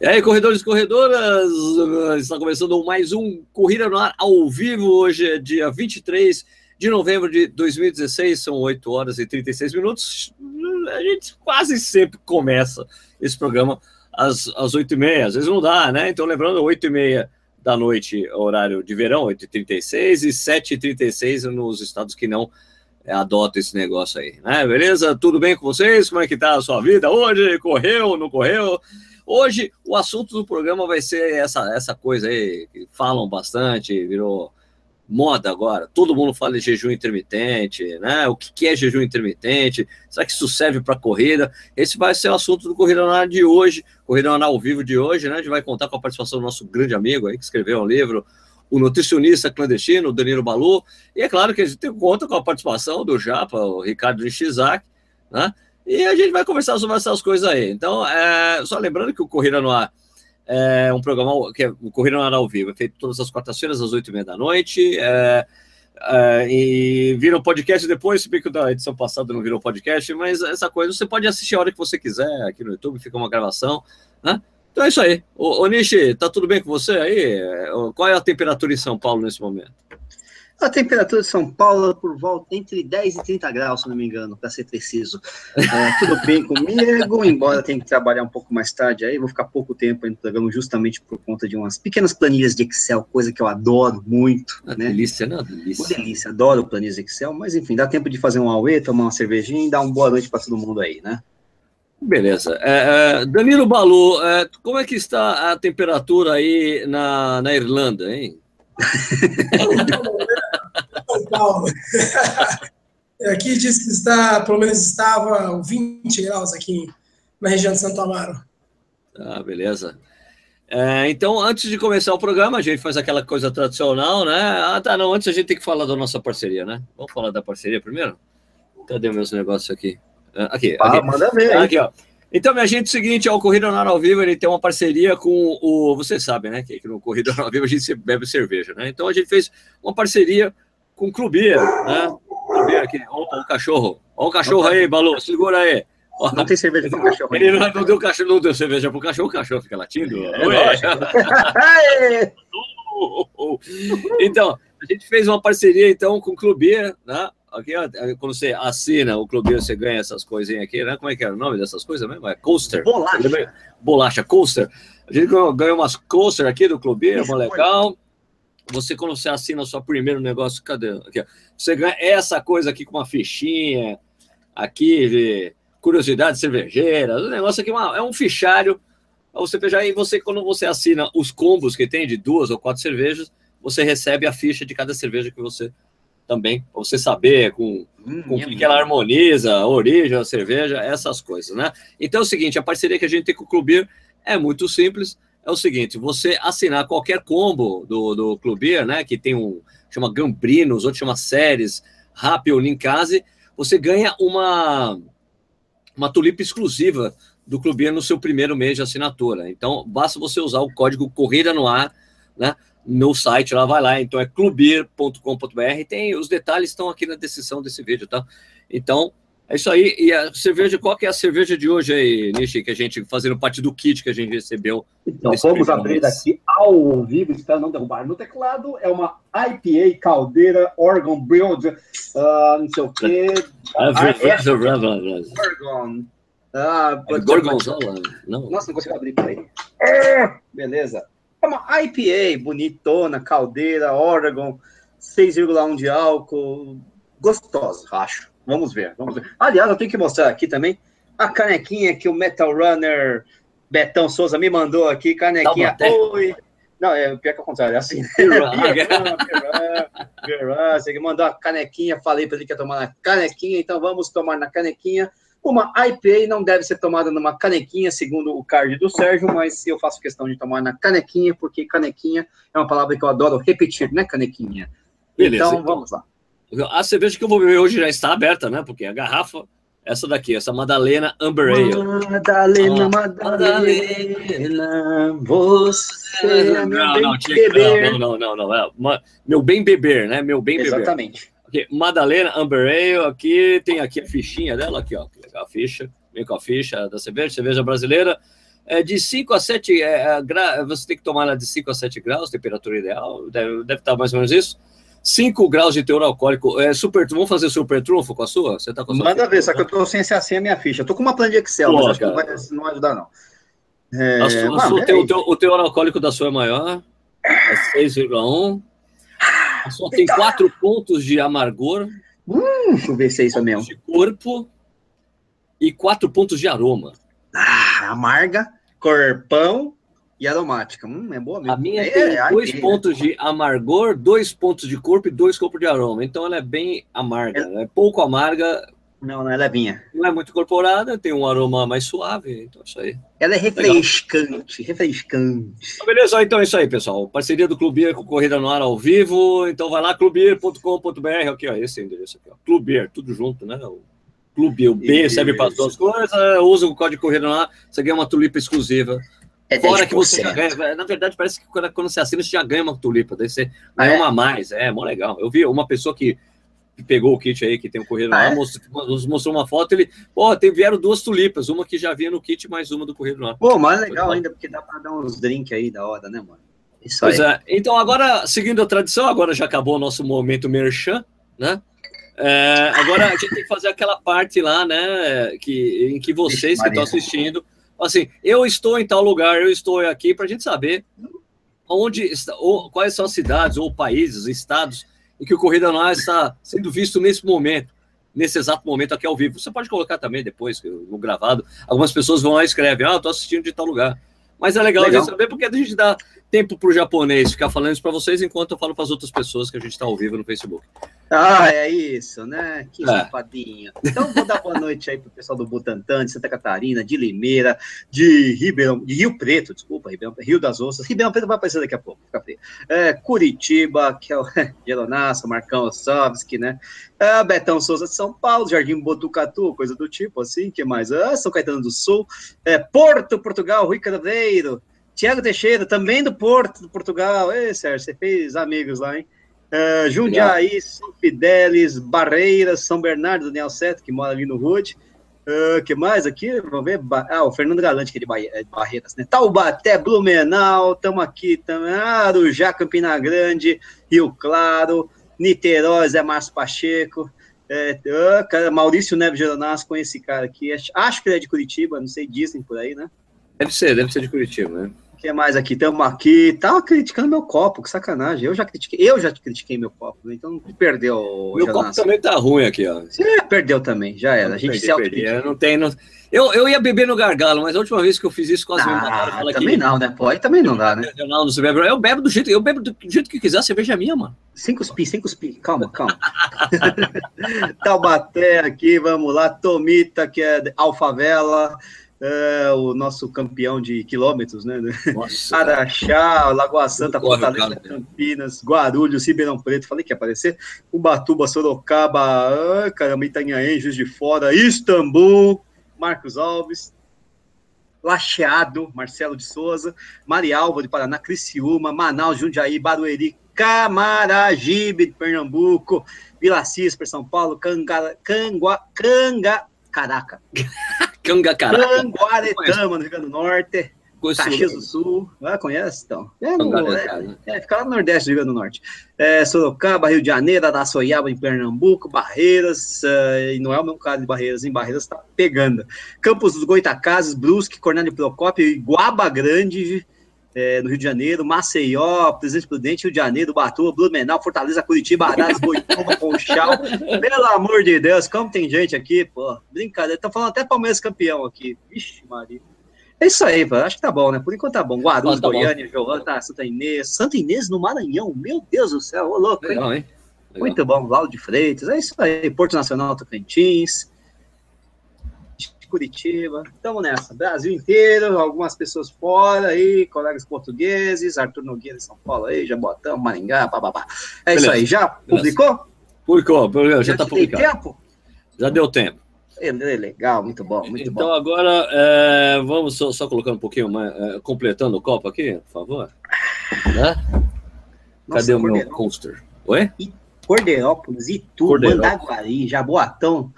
E aí, corredores e corredoras, está começando mais um Corrida no Ar ao vivo. Hoje é dia 23 de novembro de 2016, são 8 horas e 36 minutos. A gente quase sempre começa esse programa às, às 8 e meia, às vezes não dá, né? Então, lembrando, 8 e meia da noite, horário de verão, 8h36, e 7h36 nos estados que não adotam esse negócio aí, né? Beleza? Tudo bem com vocês? Como é que tá a sua vida hoje? Correu, não correu? Hoje, o assunto do programa vai ser essa, essa coisa aí, que falam bastante, virou moda agora. Todo mundo fala de jejum intermitente, né? O que é jejum intermitente? Será que isso serve para corrida? Esse vai ser o assunto do Corrida na de hoje, Corrida na ao vivo de hoje, né? A gente vai contar com a participação do nosso grande amigo aí, que escreveu um livro, o nutricionista clandestino, Danilo Balu, e é claro que a gente tem conta com a participação do Japa, o Ricardo Nishizaki, né? E a gente vai conversar sobre essas coisas aí. Então, é, só lembrando que o Corrida no Ar é um programa que é o Corrida no Ar ao vivo, é feito todas as quartas-feiras, às oito e meia da noite. É, é, e vira um podcast depois, se bem que da edição passada não virou podcast, mas essa coisa você pode assistir a hora que você quiser aqui no YouTube, fica uma gravação, né? Então é isso aí. Ô, ô Nishi, tá tudo bem com você aí? Qual é a temperatura em São Paulo nesse momento? A temperatura de São Paulo é por volta entre 10 e 30 graus, se não me engano, para ser preciso. É, tudo bem comigo, embora tenha que trabalhar um pouco mais tarde aí, vou ficar pouco tempo no programa justamente por conta de umas pequenas planilhas de Excel, coisa que eu adoro muito. Uma né? delícia, né? Delícia. Uma delícia, adoro planilhas de Excel, mas enfim, dá tempo de fazer um auê, tomar uma cervejinha e dar uma boa noite para todo mundo aí, né? Beleza. É, é, Danilo Balu, é, como é que está a temperatura aí na, na Irlanda, hein? Paulo. Aqui diz que está, pelo menos estava 20 graus aqui na região de Santo Amaro. Ah, beleza. É, então, antes de começar o programa, a gente faz aquela coisa tradicional, né? Ah, tá, não, antes a gente tem que falar da nossa parceria, né? Vamos falar da parceria primeiro? Cadê meus negócios aqui? Ah, aqui, ah, aqui. manda ver. Aqui, ó. Então, minha gente, é o seguinte, ó, o Corrida no ao Vivo, ele tem uma parceria com o... Vocês sabem, né, que no Corrida no ao Vivo a gente bebe cerveja, né? Então, a gente fez uma parceria com o Clubia, né? Clubia aqui, opa, o cachorro. Olha o cachorro aí, Balu, segura aí. Não tem cerveja pro cachorro. Ele não, não, deu cachorro, não deu cerveja pro cachorro, o cachorro fica latindo. É, então, a gente fez uma parceria então com o Clubia, né? Aqui, ó, quando você assina o clube, você ganha essas coisinhas aqui, né? Como é que é o nome dessas coisas mesmo? É coaster. Bolacha. Bolacha, coaster. A gente ganhou umas coaster aqui do clube, é legal. Você, quando você assina o seu primeiro negócio, cadê? Aqui. Você ganha essa coisa aqui com uma fichinha, aqui, curiosidade cervejeira, o negócio aqui é, é um fichário. Você veja e você, quando você assina os combos que tem de duas ou quatro cervejas, você recebe a ficha de cada cerveja que você também, para você saber com, hum, com que ela harmoniza, a origem, a cerveja, essas coisas, né? Então é o seguinte, a parceria que a gente tem com o Clubir é muito simples, é o seguinte, você assinar qualquer combo do, do Clubir, né, que tem um, chama Gambrinos, outro chama Séries, Rap ou Ninkase, você ganha uma, uma tulipa exclusiva do Clubir no seu primeiro mês de assinatura. Então, basta você usar o código Corrida no Ar, né, no site, lá vai lá, então é clubir.com.br, tem os detalhes estão aqui na descrição desse vídeo, tá? Então, é isso aí. E a cerveja, qual que é a cerveja de hoje aí, Nishi, que a gente, fazendo parte do kit que a gente recebeu? Então, vamos abrir daqui ao vivo, espero não derrubar no teclado. É uma IPA Caldeira Oregon Brewed, uh, não sei o quê. Ah, é, Oregon. Ah, Gorgonzola? Não. Nossa, não consigo abrir, peraí. É, beleza. É uma IPA bonitona, caldeira, Oregon, 6,1 de álcool. Gostosa, acho. Vamos ver, vamos ver. Aliás, eu tenho que mostrar aqui também a canequinha que o Metal Runner Betão Souza me mandou aqui. Canequinha. Oi. Não, é pior que ao contrário, é assim. Você mandou a canequinha, falei para ele que ia tomar na canequinha, então vamos tomar na canequinha. Uma IPA não deve ser tomada numa canequinha, segundo o card do Sérgio, mas eu faço questão de tomar na canequinha, porque canequinha é uma palavra que eu adoro repetir, né, canequinha? Beleza, então, então, vamos lá. A cerveja que eu vou beber hoje já está aberta, né? Porque a garrafa, essa daqui, essa Madalena Amber Ale. Madalena, Madalena, você é não, não, beber. Não, não, não, não, é meu bem beber, né? Meu bem beber. Exatamente. Aqui, Madalena Amber Ale, aqui tem aqui a fichinha dela, aqui, ó, legal a ficha, vem com a ficha da cerveja, cerveja brasileira, É de 5 a 7 é, gra... você tem que tomar ela de 5 a 7 graus, temperatura ideal, deve, deve estar mais ou menos isso. 5 graus de teor alcoólico. É, super, vamos fazer super trunfo com a sua? Você tá com a sua Manda ver, só que eu tô sem essa assim a minha ficha. Eu tô com uma planilha Excel, Pô, mas acho que não vai, não vai ajudar, não. É, sua, a sua, o, teu, o teor alcoólico da sua é maior, é 6,1. A sua tem 4 pontos de amargor. Hum, deixa eu ver se é isso mesmo. De corpo e 4 pontos de aroma. Ah, amarga, corpão e aromática. Hum, é boa mesmo. A minha é, tem é, dois pontos de amargor, dois pontos de corpo e dois corpos de aroma. Então ela é bem amarga. É, é pouco amarga. Não, não é levinha. Não é muito incorporada, tem um aroma mais suave. Então é isso aí. Ela é refrescante, Legal. refrescante. Então, beleza, então é isso aí, pessoal. Parceria do Clubier com Corrida no Ar ao vivo. Então vai lá, clubier.com.br. Aqui, ó, esse é o endereço aqui, ó. Clubier, tudo junto, né? O Clube, o B Isso. serve para as duas coisas. Usa o código corrida lá, você ganha uma tulipa exclusiva. É Fora que você já ganha. Na verdade, parece que quando, quando você assina, você já ganha uma tulipa. Daí você ganha é. uma a mais. É, mó legal. Eu vi uma pessoa que pegou o kit aí, que tem o correio ah, lá, é? mostrou, mostrou, uma foto, ele, pô, tem, vieram duas tulipas, uma que já vinha no kit, mais uma do correio lá. Pô, mais legal ainda, porque dá para dar uns drinks aí da hora, né, mano? Isso pois aí. é. Então, agora, seguindo a tradição, agora já acabou o nosso momento merchan, né? É, agora a gente tem que fazer aquela parte lá, né? Que, em que vocês que estão assistindo, assim, eu estou em tal lugar, eu estou aqui, para a gente saber onde ou, quais são as cidades ou países, estados em que o Corrida Anual está sendo visto nesse momento, nesse exato momento aqui ao vivo. Você pode colocar também depois no gravado. Algumas pessoas vão lá e escrevem, ah, estou assistindo de tal lugar. Mas é legal, legal. a gente saber porque a gente dá tempo para o japonês ficar falando isso para vocês enquanto eu falo para as outras pessoas que a gente está ao vivo no Facebook. Ah, é isso, né? Que é. safadinho. Então, vou dar boa noite aí pro pessoal do Butantã, de Santa Catarina, de Limeira, de Ribeirão, de Rio Preto, desculpa, Ribeirão, Rio das Ostras. Ribeirão Preto vai aparecer daqui a pouco, fica frio. É, Curitiba, que é o Geronasso, Marcão Ossovski, né? É, Betão Souza de São Paulo, Jardim Botucatu, coisa do tipo, assim, que mais? Ah, São Caetano do Sul, é, Porto, Portugal, Rui Craveiro, Tiago Teixeira, também do Porto, do Portugal. Ei, Sérgio, você fez amigos lá, hein? Uh, Jundiaí, São Fidélis, Barreiras, São Bernardo, Daniel Seto, que mora ali no Rude. Uh, que mais aqui? Vamos ver. Ah, o Fernando Galante, que é de, é de Barreiras, né? Taubaté, Blumenau, estamos aqui também. Arujá, Campina Grande, Rio Claro, Niterói, Zé Márcio Pacheco. É, uh, cara, Maurício Neves Geronasso, conheci esse cara aqui. Acho, acho que ele é de Curitiba, não sei, dizem por aí, né? Deve ser, deve ser de Curitiba, né? Que mais aqui? Estamos aqui. Tava criticando meu copo, que sacanagem. Eu já critiquei, eu já critiquei meu copo, né? então perdeu. Meu copo também tá ruim aqui, ó. Você perdeu também, já era. A gente perdi, se perdi. Eu não tem. Não... Eu, eu ia beber no gargalo, mas a última vez que eu fiz isso quase ah, me mataram. Também que... não, né? Pô, aí também não dá, né? Não, não se bebe. Eu bebo do jeito, eu bebo do jeito que quiser, a cerveja é minha, mano. Sem cuspir, sem cuspir. Calma, calma. Taubaté aqui, vamos lá. Tomita, que é Alfavela é, o nosso campeão de quilômetros, né? Nossa, Araxá, Lagoa Santa, Fortaleza, Campinas, Guarulhos, Ribeirão Preto, falei que ia aparecer, Ubatuba, Sorocaba, ah, caramba, Itanhaém, Juiz de Fora, Istambul, Marcos Alves, Lacheado, Marcelo de Souza, Marialva de Paraná, Criciúma, Manaus, Jundiaí, Barueri, Camaragibe de Pernambuco, Vila Cisper, São Paulo, Canga, Cangua, Canga, caraca. Cangacará. Canguaretama, no Rio Grande do Norte. Caxias do Sul. Ah, conhece? Então. É, no, é, é, fica lá no Nordeste do Rio Grande do Norte. É, Sorocaba, Rio de Janeiro, Araçoiaba, em Pernambuco, Barreiras, uh, e não é o mesmo caso de Barreiras, em Barreiras tá pegando. Campos dos Goitacazes, Brusque, Cornélio Procópio, Iguaba Grande, é, no Rio de Janeiro, Maceió, Presidente Prudente, Rio de Janeiro, Batuba, Blumenau, Fortaleza, Curitiba, Arás, Boituva, Conchal. Pelo amor de Deus, como tem gente aqui, pô, brincadeira. Estão falando até Palmeiras campeão aqui. Vixe, Maria. É isso aí, pô. acho que tá bom, né? Por enquanto tá bom. Guarulhos, tá Goiânia, Joana, tá, Santa Inês. Santa Inês no Maranhão, meu Deus do céu, ô louco, Legal, hein? Legal. Muito bom, Laudo de Freitas, é isso aí. Porto Nacional, Tocantins. Curitiba. Estamos nessa. Brasil inteiro, algumas pessoas fora aí, colegas portugueses, Arthur Nogueira de São Paulo aí, Jabotão, Maringá, bababá. É Beleza. isso aí. Já publicou? Publicou, já está publicado. tempo? Já deu tempo. É, legal, muito bom, muito então, bom. Então agora é, vamos só, só colocando um pouquinho mais, é, completando o copo aqui, por favor. Né? Cadê Nossa, o meu coaster? Oi? Corderópolis, Itu, Mandaguari, Jaboatão,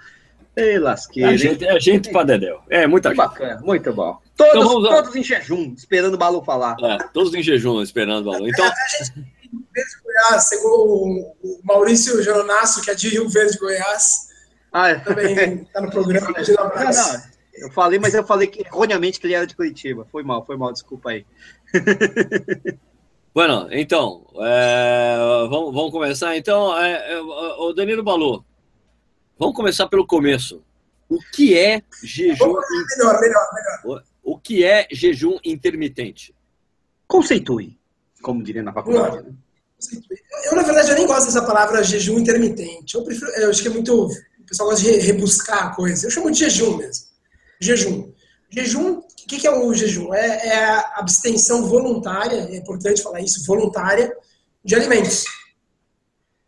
Ei, lasqueira. A gente, é gente pra Dedéu. É, muita gente. Bacana, muito bom. Todos, então vamos... todos em jejum, esperando o Balu falar. É, todos em jejum, esperando o Balu. Então... A gente Goiás, segundo o Maurício Geronasso, que é de Rio Verde, Goiás, ah, é. também está no programa. Não, não, eu falei, mas eu falei que, erroneamente que ele era de Curitiba. Foi mal, foi mal, desculpa aí. Bueno, então, é, vamos, vamos, começar. Então, é, é, o Danilo Balu, vamos começar pelo começo. O que é jejum? Melhor, melhor, melhor. O que é jejum intermitente? Conceitue, como diria na faculdade. Né? Eu, na verdade, eu nem gosto dessa palavra jejum intermitente. Eu, prefiro, eu acho que é muito. O pessoal gosta de rebuscar a coisa. Eu chamo de jejum mesmo. Jejum. Jejum o que, que é o jejum? É, é, a abstenção voluntária, é importante falar isso, voluntária, de alimentos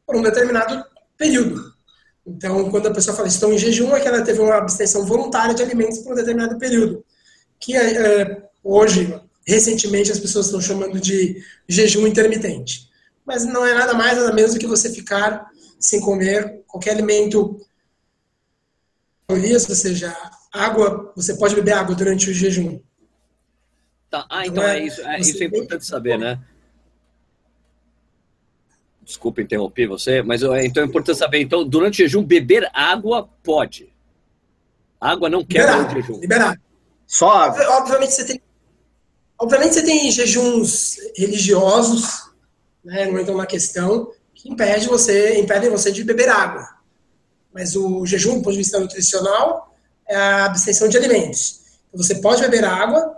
por um determinado período. Então, quando a pessoa fala estou em jejum, é que ela teve uma abstenção voluntária de alimentos por um determinado período. Que é, é, hoje, recentemente, as pessoas estão chamando de jejum intermitente. Mas não é nada mais, nada menos do que você ficar sem comer qualquer alimento, ou seja, água, você pode beber água durante o jejum. Tá. Ah, então, então é, é, isso, é, isso é importante saber, né? Desculpa interromper você, mas então é importante saber. Então, durante o jejum, beber água pode. Água não quebra liberar, o jejum. Liberar. Só água. Obviamente você tem, obviamente você tem jejuns religiosos, né, não entra uma questão, que impede você, impedem você de beber água. Mas o jejum, do ponto de vista nutricional, é a abstenção de alimentos. Então, você pode beber água,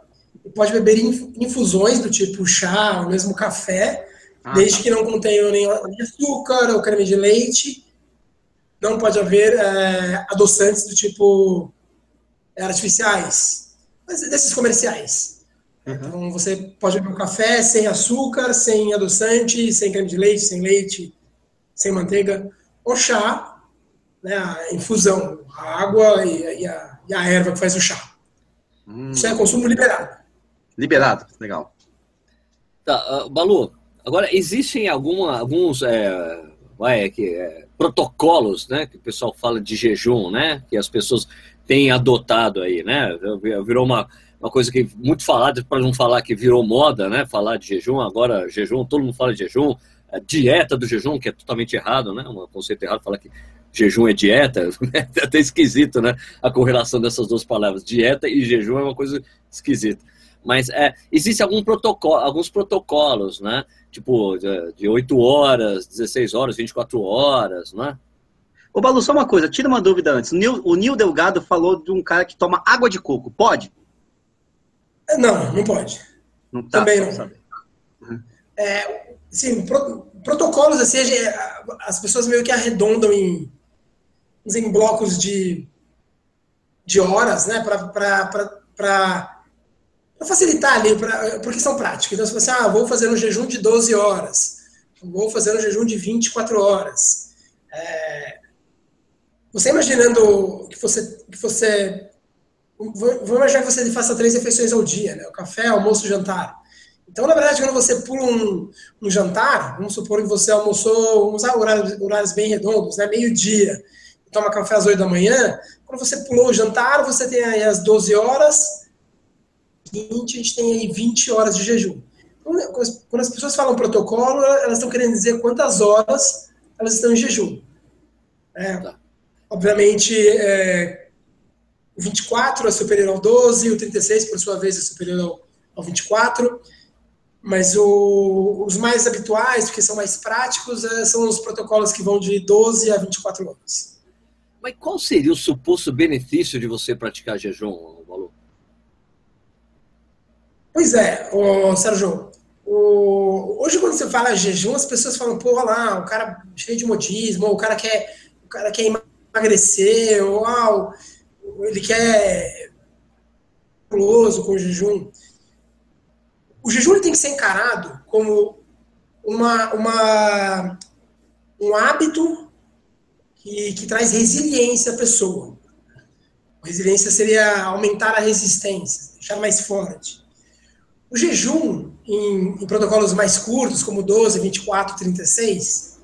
pode beber infusões do tipo chá ou mesmo café, ah, desde tá. que não contenham nem açúcar ou creme de leite. Não pode haver é, adoçantes do tipo é, artificiais, mas desses comerciais. Uhum. Então você pode beber um café sem açúcar, sem adoçante, sem creme de leite, sem leite, sem manteiga, ou chá né, a infusão, a água e, e, a, e a erva que faz o chá. Hum. Isso é consumo liberado. Liberado, legal. Tá, uh, Balu, agora existem alguma, alguns é, vai, é, protocolos, né, que o pessoal fala de jejum, né, que as pessoas têm adotado aí, né, virou uma, uma coisa que muito falada, para não falar que virou moda, né, falar de jejum, agora jejum, todo mundo fala de jejum, dieta do jejum, que é totalmente errado, né, um conceito errado, falar que jejum é dieta, é até esquisito, né? A correlação dessas duas palavras, dieta e jejum é uma coisa esquisita. Mas é, existe algum protocolo, alguns protocolos, né? Tipo, de 8 horas, 16 horas, 24 horas, né? Ô, Balu, só uma coisa, tira uma dúvida antes. O Nil, o Nil Delgado falou de um cara que toma água de coco. Pode? Não, não pode. Não tá, Também não. Uhum. É, sim, pro, protocolos, assim, as pessoas meio que arredondam em em blocos de, de horas, né, para facilitar ali, pra, por questão prática. Então, você fala assim, ah, vou fazer um jejum de 12 horas, vou fazer um jejum de 24 horas. É, você imaginando que você, que você vou, imaginar que você faça três refeições ao dia, né, o café, almoço, jantar. Então, na verdade, quando você pula um, um jantar, vamos supor que você almoçou, vamos usar horários, horários bem redondos, né, meio-dia, toma café às 8 da manhã, quando você pulou o jantar, você tem aí as 12 horas, 20, a gente tem aí 20 horas de jejum. Então, quando as pessoas falam protocolo, elas estão querendo dizer quantas horas elas estão em jejum. É, tá. Obviamente, é, o 24 é superior ao 12, o 36, por sua vez, é superior ao, ao 24. Mas o, os mais habituais, que são mais práticos, é, são os protocolos que vão de 12 a 24 horas. Mas qual seria o suposto benefício de você praticar jejum? Pois é, ô, Sérgio. O... Hoje, quando você fala jejum, as pessoas falam, pô, lá, o cara cheio de modismo, ou o cara quer, o cara quer emagrecer, ou ah, ele quer close com o jejum. O jejum tem que ser encarado como uma, uma, um hábito que, que traz resiliência à pessoa. Resiliência seria aumentar a resistência, deixar mais forte. O jejum, em, em, protocolos mais curtos, como 12, 24, 36,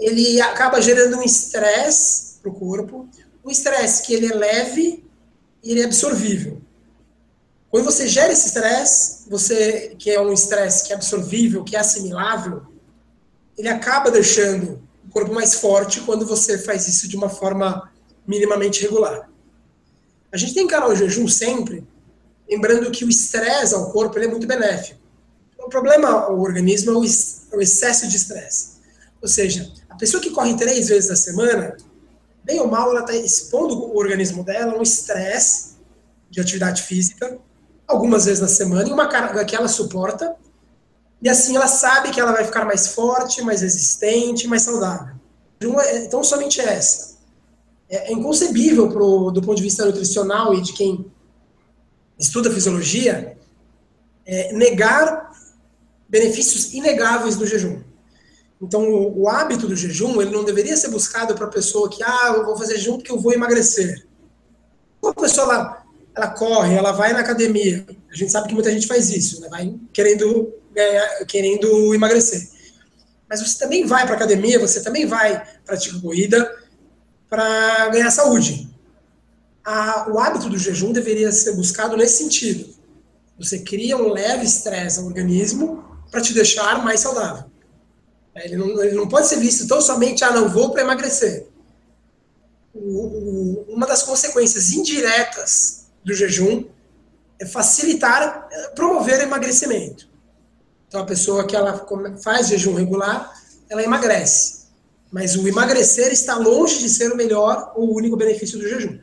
ele acaba gerando um estresse para o corpo, um estresse que ele é leve e ele é absorvível. Quando você gera esse estresse, você que é um estresse que é absorvível, que é assimilável, ele acaba deixando o corpo mais forte quando você faz isso de uma forma minimamente regular. A gente tem que encarar o jejum sempre, lembrando que o estresse ao corpo é muito benéfico. O problema ao organismo é o excesso de estresse. Ou seja, a pessoa que corre três vezes na semana, bem ou mal, ela está expondo o organismo dela a um estresse de atividade física, algumas vezes na semana, em uma carga que ela suporta, e assim ela sabe que ela vai ficar mais forte, mais resistente, mais saudável. Então, somente essa. É, é inconcebível pro, do ponto de vista nutricional e de quem estuda fisiologia é, negar benefícios inegáveis do jejum. Então, o, o, hábito do jejum, ele não deveria ser buscado para a pessoa que, ah, eu vou fazer jejum porque eu vou emagrecer. Uma pessoa, ela, ela corre, ela vai na academia. A gente sabe que muita gente faz isso, né? vai querendo, ganhar, querendo emagrecer. Mas você também vai para academia, você também vai praticar corrida para ganhar saúde. A, o hábito do jejum deveria ser buscado nesse sentido. Você cria um leve estresse ao organismo para te deixar mais saudável. Ele não, ele não pode ser visto tão somente, ah, não vou para emagrecer. O, o, uma das consequências indiretas do jejum é facilitar, é, promover emagrecimento. Então, a pessoa que ela faz jejum regular, ela emagrece. Mas o emagrecer está longe de ser o melhor ou o único benefício do jejum.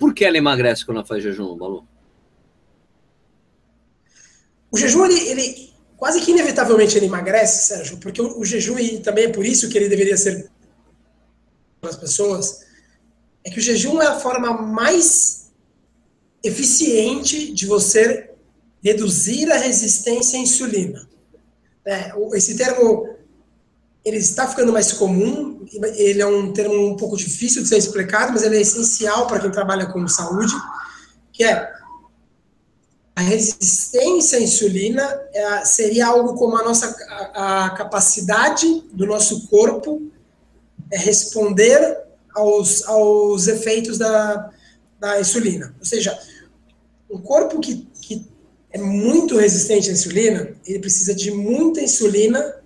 Por que ela emagrece quando ela faz jejum, Balu? O jejum, ele, ele quase que inevitavelmente ele emagrece, Sérgio, porque o, o jejum, e também é por isso que ele deveria ser para as pessoas, é que o jejum é a forma mais eficiente de você reduzir a resistência à insulina. É, esse termo ele está ficando mais comum, ele é um termo um pouco difícil de ser explicado, mas ele é essencial para quem trabalha com saúde, que é a resistência à insulina é, seria algo como a nossa a, a capacidade do nosso corpo é responder aos, aos efeitos da, da insulina. Ou seja, um corpo que, que é muito resistente à insulina, ele precisa de muita insulina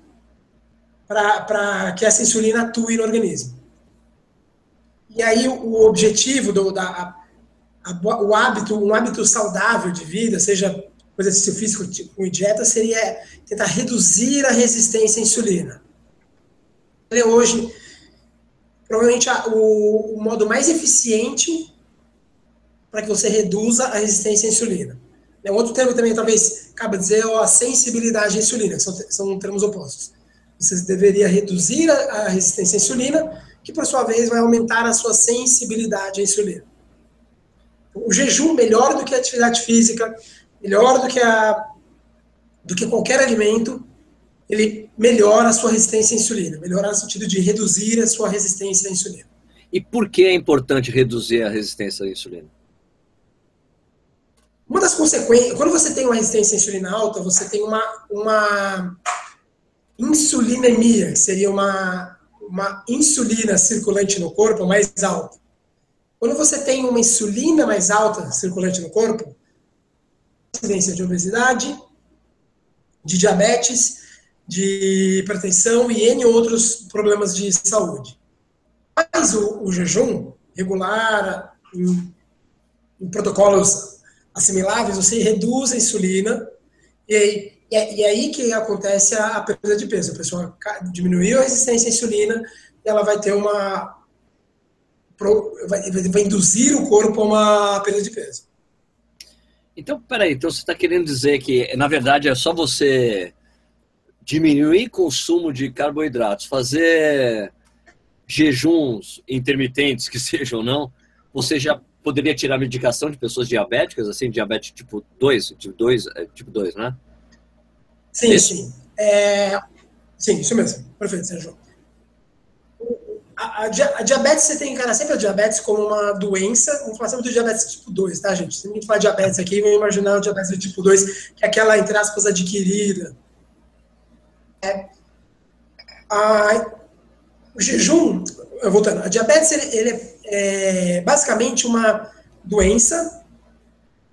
para que essa insulina atue no organismo. E aí o, objetivo do, da, o hábito, um hábito saudável de vida, seja exercício físico com dieta, seria tentar reduzir a resistência à insulina. Hoje, provavelmente o, o modo mais eficiente para que você reduza a resistência à insulina. Um outro termo também, talvez, cabe dizer, é a sensibilidade à insulina, são, são termos opostos. Você deveria reduzir a, a resistência à insulina, que por sua vez vai aumentar a sua sensibilidade à insulina o jejum melhor do que a atividade física, melhor do que, a, do que qualquer alimento, ele melhora a sua resistência à insulina, melhora no sentido de reduzir a sua resistência à insulina. E por que é importante reduzir a resistência à insulina? Uma das consequências, quando você tem uma resistência à insulina alta, você tem uma, uma insulinemia, que seria uma, uma insulina circulante no corpo mais alta. Quando você tem uma insulina mais alta circulante no corpo, incidência de obesidade, de diabetes, de hipertensão e N outros problemas de saúde. Mas o, o jejum regular, em, em, protocolos assimiláveis, você reduz a insulina e aí, e, é, e é aí que acontece a, a perda de peso. A pessoa diminuiu a resistência à insulina ela vai ter uma, vai, vai induzir o corpo a uma perda de peso. Então, peraí, então você está querendo dizer que, na verdade, é só você diminuir consumo de carboidratos, fazer jejuns intermitentes, que sejam ou não, você já poderia tirar medicação de pessoas diabéticas, assim, diabetes tipo 2, tipo 2, é, tipo 2 né? Sim, sim. É... Sim, isso mesmo. Perfeito, Sérgio a, a, diabetes, você tem que encarar sempre a diabetes como uma doença. Vamos falar sempre do diabetes tipo 2, tá, gente? Se a gente falar diabetes aqui, vamos imaginar o diabetes do tipo 2, que é aquela, entre aspas, adquirida. É, a, o jejum, voltando, a diabetes, ele, ele é, é basicamente uma doença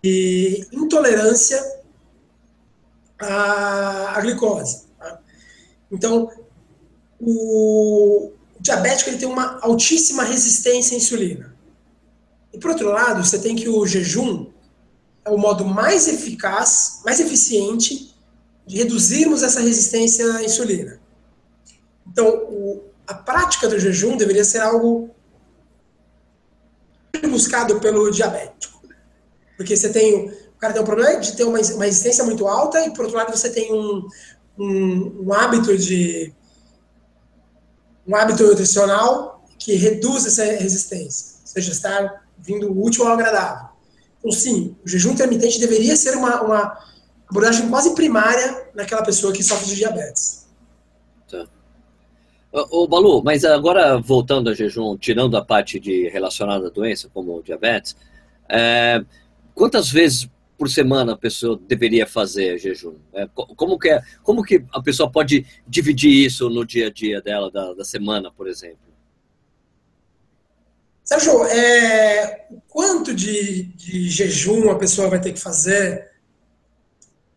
de intolerância à, à glicose. Tá? Então, o diabético ele tem uma altíssima resistência à insulina. E por outro lado, você tem que o jejum é o modo mais eficaz, mais eficiente de reduzirmos essa resistência à insulina. Então, o, a prática do jejum deveria ser algo buscado pelo diabético. Porque você tem, o cara tem um problema de ter uma, uma resistência muito alta e, por outro lado, você tem um, um, um hábito de um hábito nutricional que reduz essa resistência, ou seja, estar vindo útil ao agradável. Então, sim, o jejum intermitente deveria ser uma, uma abordagem quase primária naquela pessoa que sofre de diabetes. Tá. Ô, Balu, mas agora voltando ao jejum, tirando a parte de relacionada à doença, como diabetes, é, quantas vezes por semana a pessoa deveria fazer jejum? É, como, que é, como que a pessoa pode dividir isso no dia a dia dela, da, da semana, por exemplo? Sérgio, é, quanto de, de jejum a pessoa vai ter que fazer?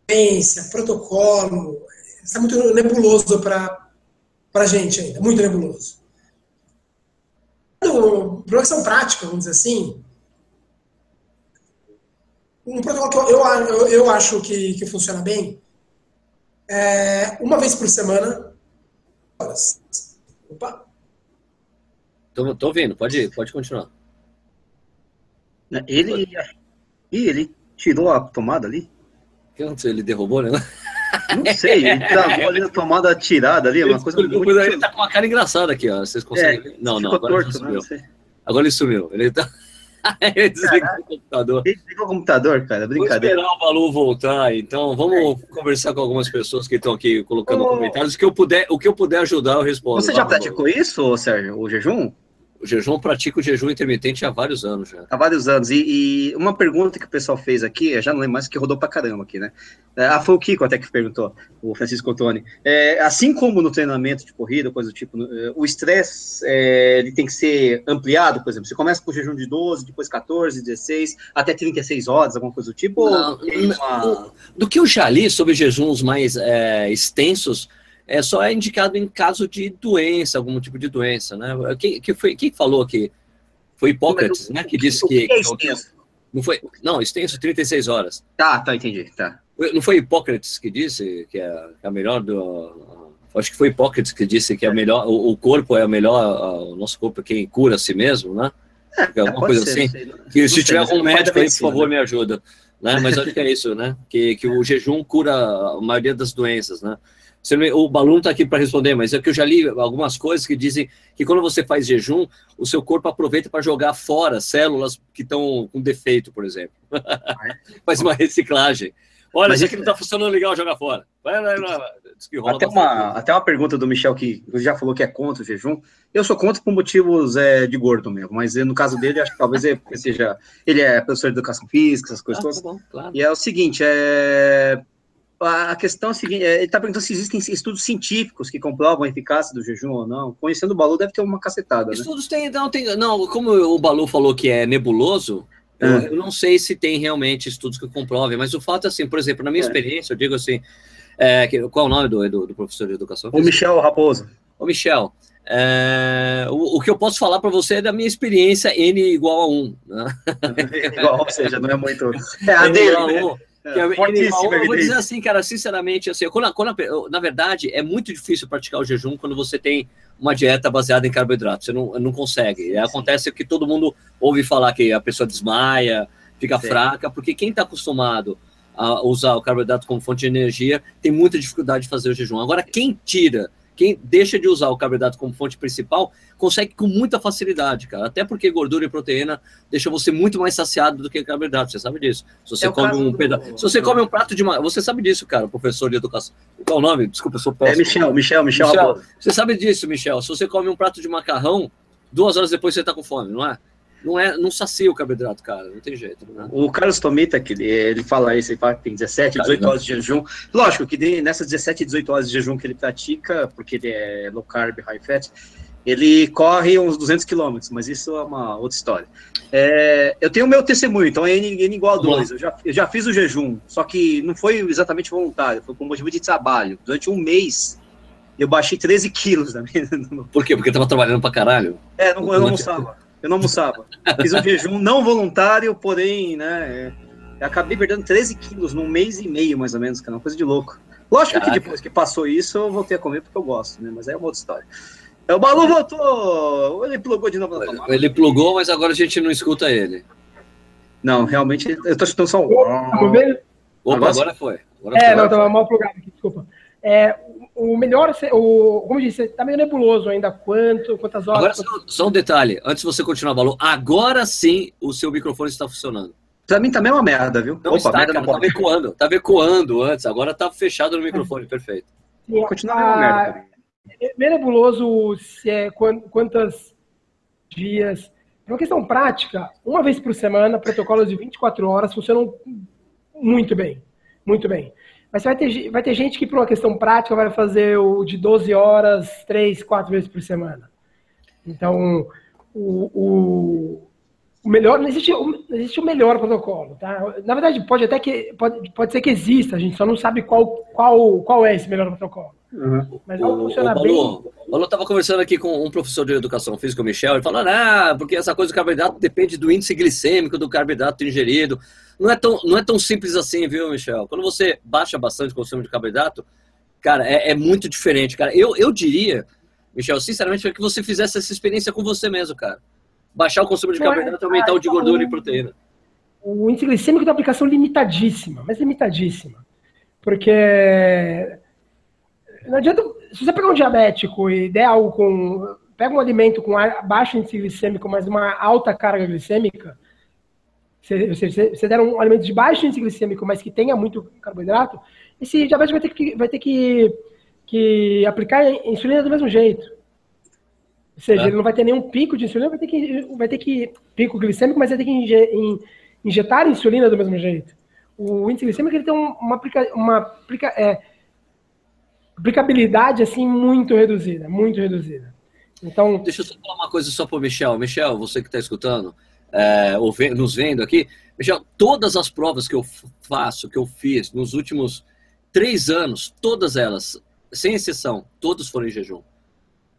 Ciência, protocolo, está muito nebuloso para a gente ainda, muito nebuloso. Uma questão prática, vamos dizer assim, um protocolo que eu, eu, eu acho que, que funciona bem é uma vez por semana. Opa. Tô, tô ouvindo, pode, pode continuar. Ele. Ih, ele tirou a tomada ali? Ele derrubou, né? Não sei, ele travou ali a tomada tirada ali, uma coisa muito... Ele tá com uma cara engraçada aqui, ó. Vocês conseguem. É, não, não, agora torto, ele sumiu. Agora ele sumiu. Ele tá. o computador. Desligou o computador, cara. Brincadeira. Vou esperar o Balu voltar, então. Vamos é. conversar com algumas pessoas que estão aqui colocando oh. comentários. Que, eu puder, o que eu puder ajudar, eu respondo. Você já praticou isso, Sérgio? O jejum? O jejum, pratico o jejum intermitente há vários anos já. Há vários anos. E, e, uma pergunta que o pessoal fez aqui, eu já não lembro mais, que rodou pra caramba aqui, né? É, ah, foi o Kiko até que perguntou, o Francisco Ottoni. É, assim como no treinamento de corrida, coisa do tipo, é, o estresse é, ele tem que ser ampliado, por exemplo, você começa com jejum de 12, depois 14, 16, até 36 horas, alguma coisa do tipo? Não, uma... Do que eu já li sobre jejuns mais é, extensos, é, só é indicado em caso de doença, algum tipo de doença, né? Quem, que foi, quem falou aqui? Foi Hipócrates, né? Que disse que. que é extenso? Não foi, não, extenso 36 horas. Tá, tá, entendi. Tá. Não foi Hipócrates que disse que é, que é a melhor do. Acho que foi Hipócrates que disse que é melhor, o, o corpo é o melhor, o nosso corpo é quem cura a si mesmo, né? É, alguma coisa ser, assim. Que, se tiver algum médico aí, por favor, né? me ajuda. Né? Mas acho que é isso, né? Que, que o jejum cura a maioria das doenças, né? O Balu está aqui para responder, mas é que eu já li algumas coisas que dizem que quando você faz jejum, o seu corpo aproveita para jogar fora células que estão com defeito, por exemplo. É? faz uma reciclagem. Olha, mas isso aqui não está funcionando legal, joga fora. Vai, vai, vai. Até, uma, até uma pergunta do Michel, que já falou que é contra o jejum. Eu sou contra por motivos é, de gordo mesmo, mas no caso dele, acho que talvez ele seja. Ele é professor de educação física, essas coisas ah, todas. Tá bom, claro. E é o seguinte: é, a questão é a seguinte: é, ele está perguntando se existem estudos científicos que comprovam a eficácia do jejum ou não. Conhecendo o Balu, deve ter uma cacetada. Né? Estudos tem, não, tem. Não, como o Balu falou que é nebuloso, é. Eu, eu, não sei se tem realmente estudos que comprovem, mas o fato é assim, por exemplo, na minha é. experiência, eu digo assim: é, que, qual é o nome do, do, do, professor de educação? O Michel Raposo. O Michel. O, o, que eu posso falar para você é da minha experiência N igual a 1. Né? igual, ou seja, não é muito. É a dele. Né? É, eu, eu vou dizer assim, cara, sinceramente, assim, quando, quando, na verdade, é muito difícil praticar o jejum quando você tem uma dieta baseada em carboidrato. Você não, não consegue. Sim. Acontece que todo mundo ouve falar que a pessoa desmaia, fica Sim. fraca, porque quem está acostumado a usar o carboidrato como fonte de energia tem muita dificuldade de fazer o jejum. Agora, quem tira quem deixa de usar o carboidrato como fonte principal consegue com muita facilidade, cara. Até porque gordura e proteína deixam você muito mais saciado do que carboidrato. Você sabe disso. Se você é come um pedaço, se você come um prato de uma, você sabe disso, cara, professor de educação. Qual o nome? Desculpa, eu sou péssimo. É Michel, Michel, Michel. Michel você sabe disso, Michel? Se você come um prato de macarrão, duas horas depois você tá com fome, não é? Não é não sacia o carboidrato, cara, não tem jeito. Né? O Carlos Tomita, que ele, ele fala isso, ele fala que tem 17, 18 horas de jejum. Lógico que nessas 17, 18 horas de jejum que ele pratica, porque ele é low carb, high fat, Ele corre uns 200 quilômetros, mas isso é uma outra história. É, eu tenho o meu testemunho, então é N, N igual a 2. Eu já, eu já fiz o jejum, só que não foi exatamente voluntário, foi por motivo de trabalho. Durante um mês, eu baixei 13 quilos. Da minha... Por quê? Porque tava trabalhando pra caralho? É, não, eu não almoçava. Eu não almoçava. Fiz um jejum não voluntário, porém, né? É, acabei perdendo 13 quilos num mês e meio, mais ou menos, que é uma coisa de louco. Lógico Caraca. que depois que passou isso, eu voltei a comer porque eu gosto, né? Mas é uma outra história. É, o Balu voltou! Ele plugou de novo na tomada. Ele plugou, mas agora a gente não escuta ele. Não, realmente, eu tô escutando só um. Tá Opa, agora, agora foi. Agora é, foi. não, tava mal plugado aqui, desculpa. É, o melhor, o, como eu disse, tá meio nebuloso ainda quanto, quantas horas. Agora, quantas... Só, só, um detalhe, antes de você continuar, Balu, agora sim o seu microfone está funcionando. Pra mim também é uma merda, viu? Não Opa, está, merda cara, tava ecoando, tava ecoando antes, agora tá fechado no microfone, perfeito. Continua a... uma merda. É meio nebuloso se é quantas dias. É uma questão prática, uma vez por semana, protocolos de 24 horas funcionam muito bem. Muito bem. Mas vai ter, vai ter gente que, por uma questão prática, vai fazer o de 12 horas, 3, 4 vezes por semana. Então, o, o, o melhor, não existe, não existe o melhor protocolo, tá? Na verdade, pode até que, pode, pode ser que exista, a gente só não sabe qual, qual, qual é esse melhor protocolo. Uhum. Mas o, funciona o bem. O Paulo estava conversando aqui com um professor de educação física, o Michel, ele falando, ah, porque essa coisa do carboidrato depende do índice glicêmico do carboidrato ingerido. Não é tão, não é tão simples assim, viu, Michel? Quando você baixa bastante o consumo de carboidrato, cara, é, é muito diferente, cara. Eu, eu diria, Michel, sinceramente, que você fizesse essa experiência com você mesmo, cara. Baixar o consumo de é, carboidrato e aumentar o de gordura e proteína. O índice glicêmico da aplicação limitadíssima, mas limitadíssima. Porque não adianta. Se você pegar um diabético e der algo com. Pega um alimento com baixo índice glicêmico, mas uma alta carga glicêmica. Se você der um alimento de baixo índice glicêmico, mas que tenha muito carboidrato, esse diabético vai ter que, vai ter que, que aplicar insulina do mesmo jeito. Ou seja, é. ele não vai ter nenhum pico de insulina, vai ter que, vai ter que pico glicêmico, mas vai ter que injetar insulina do mesmo jeito. O índice glicêmico ele tem uma, aplica, uma aplica, é, aplicabilidade assim muito reduzida, muito reduzida. Então, deixa eu só falar uma coisa só para o Michel. Michel, você que está escutando, é, ou nos vendo aqui, Michel, todas as provas que eu faço, que eu fiz nos últimos três anos, todas elas, sem exceção, todas foram em jejum.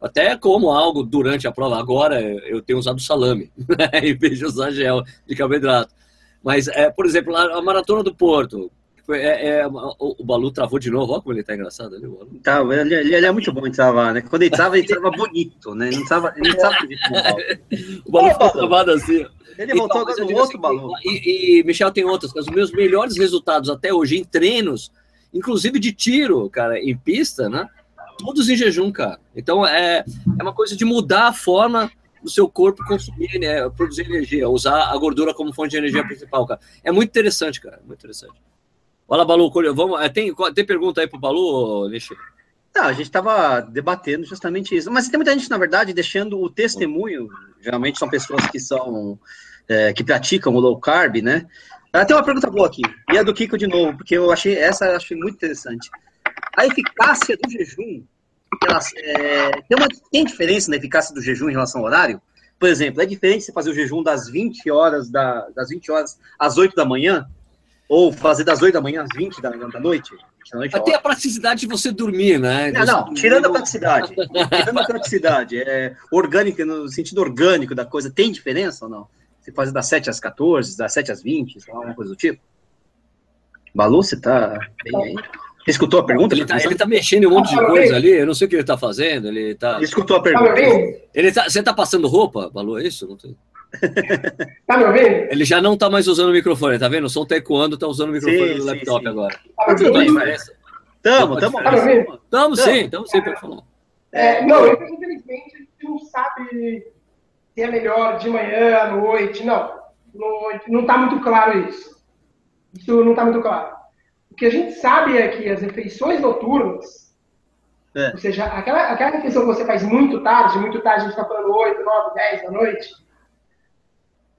Até como algo durante a prova. Agora eu tenho usado salame, né, vez de usar gel de carboidrato. Mas, é, por exemplo, a Maratona do Porto, é, é, o, o Balu travou de novo, olha como ele tá engraçado ali. Balu. Tá, ele, ele, é muito bom em travar, né? Quando ele trava, ele trava bonito, né? Ele não trava, ele não trava O Balu ficou travado assim. Ele voltou agora no outro assim, Balu. E, e, Michel tem outras, os meus melhores resultados até hoje em treinos, inclusive de tiro, cara, em pista, né? Todos em jejum, cara. Então é, é uma coisa de mudar a forma do seu corpo consumir, né, produzir energia, usar a gordura como fonte de energia principal, cara. É muito interessante, cara, muito interessante. Olha, Balu, vamos, é, tem, tem pergunta aí para o Balu, Nishi? Não, a gente estava debatendo justamente isso. Mas tem muita gente, na verdade, deixando o testemunho. Geralmente são pessoas que são é, que praticam o low carb, né? Tem uma pergunta boa aqui. E é do Kiko de novo, porque eu achei essa achei muito interessante. A eficácia do jejum, ela, é, tem, uma, tem diferença na eficácia do jejum em relação ao horário? Por exemplo, é diferente você fazer o jejum das 20 horas da, das 20 horas às 8 da manhã ou fazer das 8 da manhã às 20 da, da noite? Até a praticidade de você dormir, né? Não, não, tirando a praticidade. tirando a praticidade. É, orgânica, no sentido orgânico da coisa, tem diferença ou não? Você faz das 7 às 14, das 7 às 20, alguma coisa do tipo? Balu, você tá bem aí? Você escutou a pergunta? Ele tá, ele tá mexendo em um monte de coisa ali, eu não sei o que ele tá fazendo. Ele tá. Escutou a pergunta. Ele tá, você tá passando roupa, Balu, é isso? Não sei. Tá me ouvindo? Ele já não tá mais usando o microfone, tá vendo? O som tá ecoando, tá usando o microfone sim, do laptop sim, agora. Tá me ouvindo? Tamo, tamo. Tá me ouvindo? Tamo sim, tamo sim, pode falar. É, não, infelizmente, a gente não sabe se é melhor de manhã, à noite, não. Não, não tá muito claro isso. Isso não tá muito claro. O que a gente sabe é que as refeições noturnas, é. ou seja, aquela, aquela refeição que você faz muito tarde, muito tarde, a gente tá falando 8, 9, 10 da noite,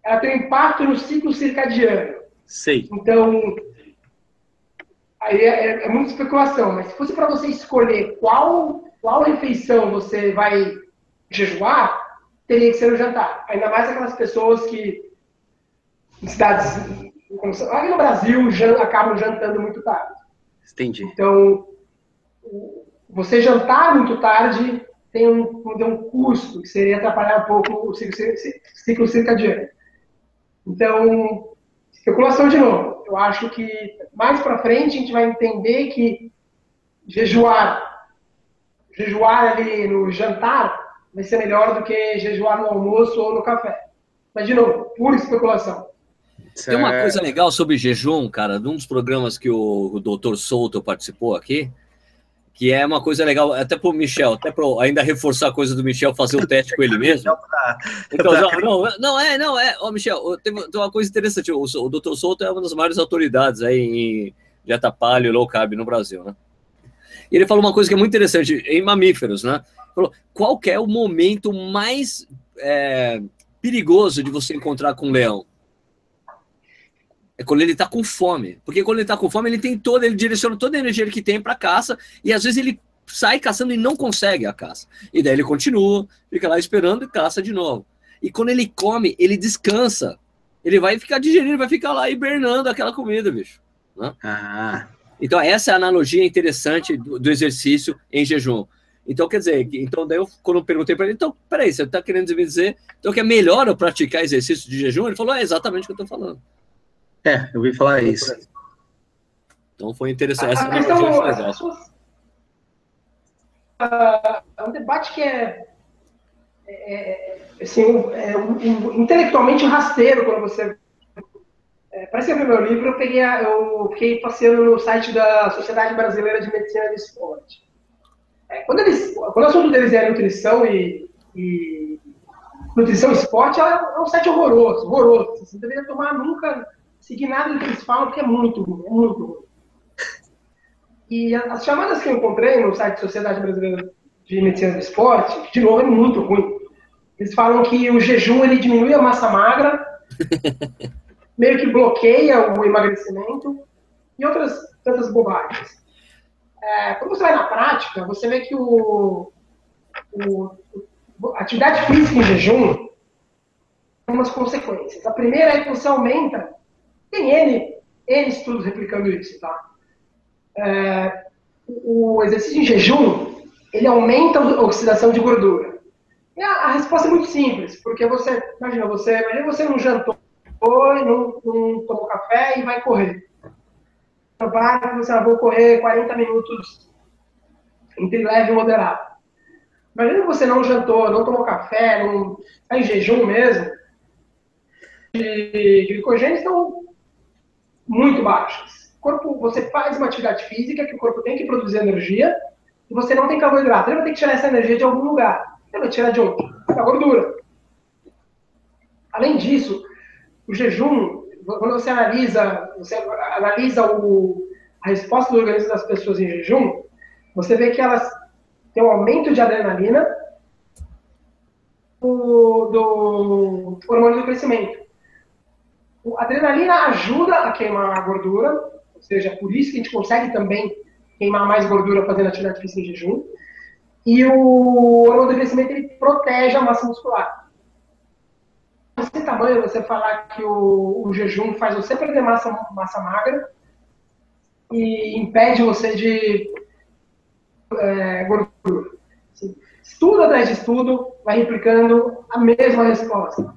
ela tem um impacto no ciclo circadiano. Sei. Então, aí é, é, é muita especulação, mas se fosse para você escolher qual, qual refeição você vai jejuar, teria que ser no jantar. Ainda mais aquelas pessoas que, em cidades, aqui no Brasil, acabam jantando muito tarde. Entendi. Então, você jantar muito tarde tem um, um custo, que seria atrapalhar um pouco o ciclo, ciclo circadiano. Então, especulação de novo. Eu acho que mais para frente a gente vai entender que jejuar, jejuar ali no jantar vai ser melhor do que jejuar no almoço ou no café. Mas, de novo, pura especulação. Tem uma coisa legal sobre jejum, cara, de um dos programas que o, o doutor Souto participou aqui, que é uma coisa legal, até para o Michel, até para ainda reforçar a coisa do Michel fazer o teste com ele mesmo. Então, não, não, é, não é. Ó, Michel, tem, tem uma coisa interessante, o, o Dr. Souto é uma das maiores autoridades aí em dieta paleo low carb no Brasil, né? E ele falou uma coisa que é muito interessante em mamíferos, né? Falou, qual é o momento mais é, perigoso de você encontrar com um leão? É quando ele está com fome. Porque quando ele está com fome, ele tem toda, ele direciona toda a energia que tem para caça e às vezes ele sai caçando e não consegue a caça. E daí ele continua, fica lá esperando e caça de novo. E quando ele come, ele descansa. Ele vai ficar digerindo, vai ficar lá hibernando aquela comida, bicho. Né? Ah. Então, essa é a analogia interessante do, do, exercício em jejum. Então, quer dizer, então daí eu, quando eu perguntei para ele, então, peraí, você está querendo me dizer então, que é melhor eu praticar exercício de jejum? Ele falou, é exatamente o que eu estou falando. É, eu ouvi falar isso. Então foi interessante. Essa a questão. Uh, é um debate que é, é, é assim, é um, um, intelectualmente rasteiro quando você. É, parece que eu vi meu livro, eu, peguei a, eu fiquei passeando no site da Sociedade Brasileira de Medicina do Esporte. É, quando, eles, quando o assunto deles é nutrição e, e nutrição e esporte, é, é um site horroroso, horroroso. Você não deveria tomar nunca seguir nada do que eles falam, porque é muito ruim, é muito ruim. E as chamadas que eu encontrei no site Sociedade Brasileira de Medicina do Esporte, de novo, é muito ruim. Eles falam que o jejum ele diminui a massa magra, meio que bloqueia o emagrecimento e outras tantas bobagens. É, quando você vai na prática, você vê que o, o, a atividade física em jejum tem umas consequências. A primeira é que você aumenta tem N, N estudos replicando isso, tá? É, o exercício em jejum, ele aumenta a oxidação de gordura. E a, a, resposta é muito simples, porque você, imagina, você, imagina você não jantou, não, não tomou café e vai correr. Vai, você vai vou correr 40 minutos entre leve e moderado. Imagina você não jantou, não tomou café, não está em jejum mesmo, de glicogênio estão muito baixas. O corpo, você faz uma atividade física que o corpo tem que produzir energia e você não tem carboidrato. Ele vai ter que tirar essa energia de algum lugar. Ele vai tirar de onde? Da gordura. Além disso, o jejum, quando você analisa, você analisa o, a resposta do organismo das pessoas em jejum, você vê que elas têm um aumento de adrenalina do, do hormônio do crescimento. A adrenalina ajuda a queimar a gordura, ou seja, por isso que a gente consegue também queimar mais gordura fazendo atividade física em jejum. E o hormônio do crescimento ele protege a massa muscular. Esse tamanho, você falar que o, o jejum faz você perder massa, massa magra e impede você de é, gordura. Estudo atrás de estudo vai replicando a mesma resposta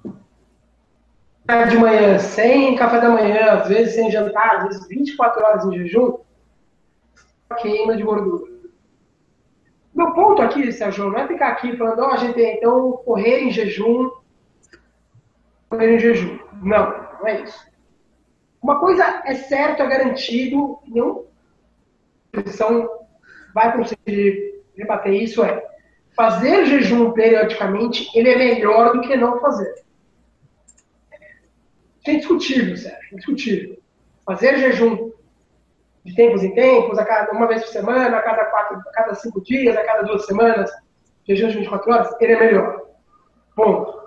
de manhã sem café da manhã, às vezes sem jantar, às vezes 24 horas em jejum, queima de gordura. Meu ponto aqui, Sérgio, não é ficar aqui falando, ó, oh, gente, então correr em jejum, correr em jejum. Não, não é isso. Uma coisa é certo, é garantido, nenhuma posição vai conseguir rebater isso, é fazer jejum periodicamente, ele é melhor do que não fazer é indiscutível, Sérgio, indiscutível. Fazer jejum de tempos em tempos, a cada, uma vez por semana, a cada, quatro, a cada cinco dias, a cada duas semanas, jejum de 24 horas, ele é melhor. Ponto.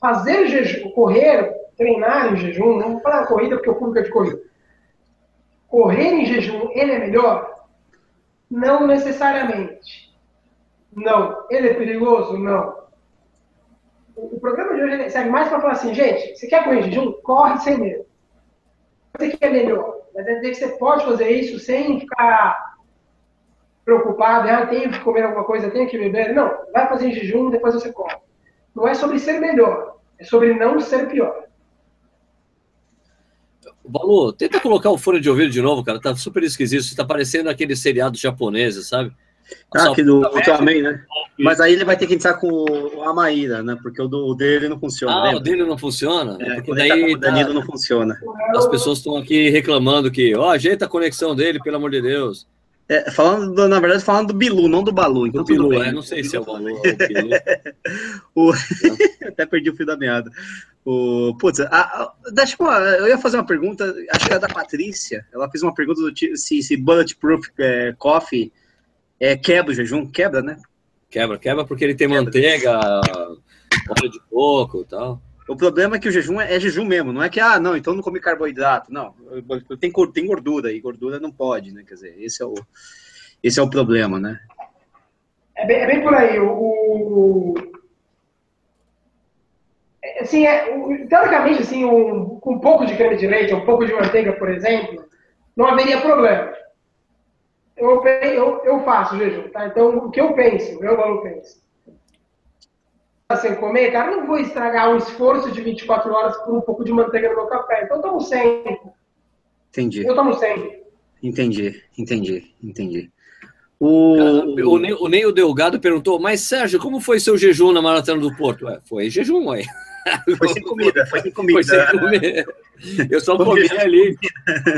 Fazer jejum, correr, treinar em jejum, não vou falar corrida porque o público é de corrida. Correr em jejum, ele é melhor? Não necessariamente. Não. Ele é perigoso? Não. O, programa de hoje serve mais para falar assim, gente, você quer correr jejum? Corre sem medo. Você quer melhor. Mas é que você pode fazer isso sem ficar preocupado, ah, tenho que comer alguma coisa, tenho que beber. Não, vai fazer em jejum, depois você come. Não é sobre ser melhor, é sobre não ser pior. Balu, tenta colocar o fone de ouvido de novo, cara. Tá super esquisito. Você tá parecendo aquele seriado japonês, sabe? Ah, aqui do Ultraman, né? Mas aí ele vai ter que entrar com a Maíra, né? Porque o, do, o dele não funciona. Ah, lembra? o dele não funciona? É, porque daí tá o Danilo tá... não funciona. As pessoas estão aqui reclamando que, ó, oh, ajeita a conexão dele, pelo amor de Deus. É, falando, do, na verdade, falando do Bilu, não do Balu. Então do Bilu, é, não sei se é o Balu ou o Bilu. o... Até perdi o fio da meada. O, putz, a, a, deixa eu, eu ia fazer uma pergunta, acho que era da Patrícia. Ela fez uma pergunta do tipo se, se Bulletproof é, Coffee é, quebra o jejum. Quebra, né? Quebra, quebra porque ele tem quebra. manteiga, óleo de coco e tal. O problema é que o jejum é, é, jejum mesmo, não é que, ah, não, então não come carboidrato. Não, tem, tem gordura, e gordura não pode, né? Quer dizer, esse é o, esse é o problema, né? É bem, é bem por aí. O, o, assim, é, o, teoricamente, assim, um, com um pouco de creme de leite, um pouco de manteiga, por exemplo, não haveria problema. Eu, eu, eu faço jejum, tá? Então, o que eu penso, o meu valor penso. Sem comer, cara, não vou estragar um esforço de 24 horas por um pouco de manteiga no meu café. Então, eu tomo 100. Entendi. Eu tomo 100. Entendi, entendi, entendi. O, o, Ney, o Ney Delgado perguntou, mas Sérgio, como foi seu jejum na Maratona do Porto? Ué, foi jejum, ué. Foi sem comida, foi sem comida. Foi sem comer. Eu só comia ali.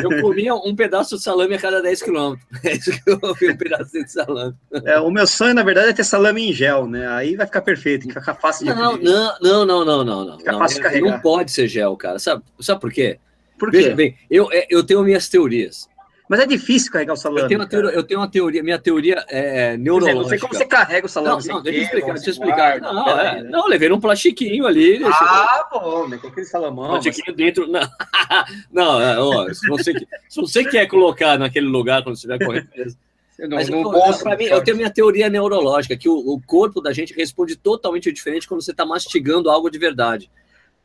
Eu comia um pedaço de salame a cada 10 quilômetros. É isso que eu comi um pedaço de salame. É, o meu sonho, na verdade, é ter salame em gel, né? Aí vai ficar perfeito, fica fácil de Não, não, não, não, não, não. não. Fica fácil de carregar. Não pode ser gel, cara. Sabe, sabe por quê? Por quê? Veja bem, eu, é, eu tenho minhas teorias. Mas é difícil carregar o salame. Eu tenho uma teoria, eu tenho uma teoria minha teoria é neurológica. não sei como você carrega o salame. Não, não deixa eu explicar, deixa eu explicar. Não, não, é, não, eu levei num plastiquinho ali. Ah, bom, né? Com aquele salamão. Plastiquinho mas... dentro. Não, não é, ó, se, você, se você quer colocar naquele lugar quando estiver correndo. Não, Mas, não posso, mim, eu tenho minha teoria neurológica, que o, o, corpo da gente responde totalmente diferente quando você está mastigando algo de verdade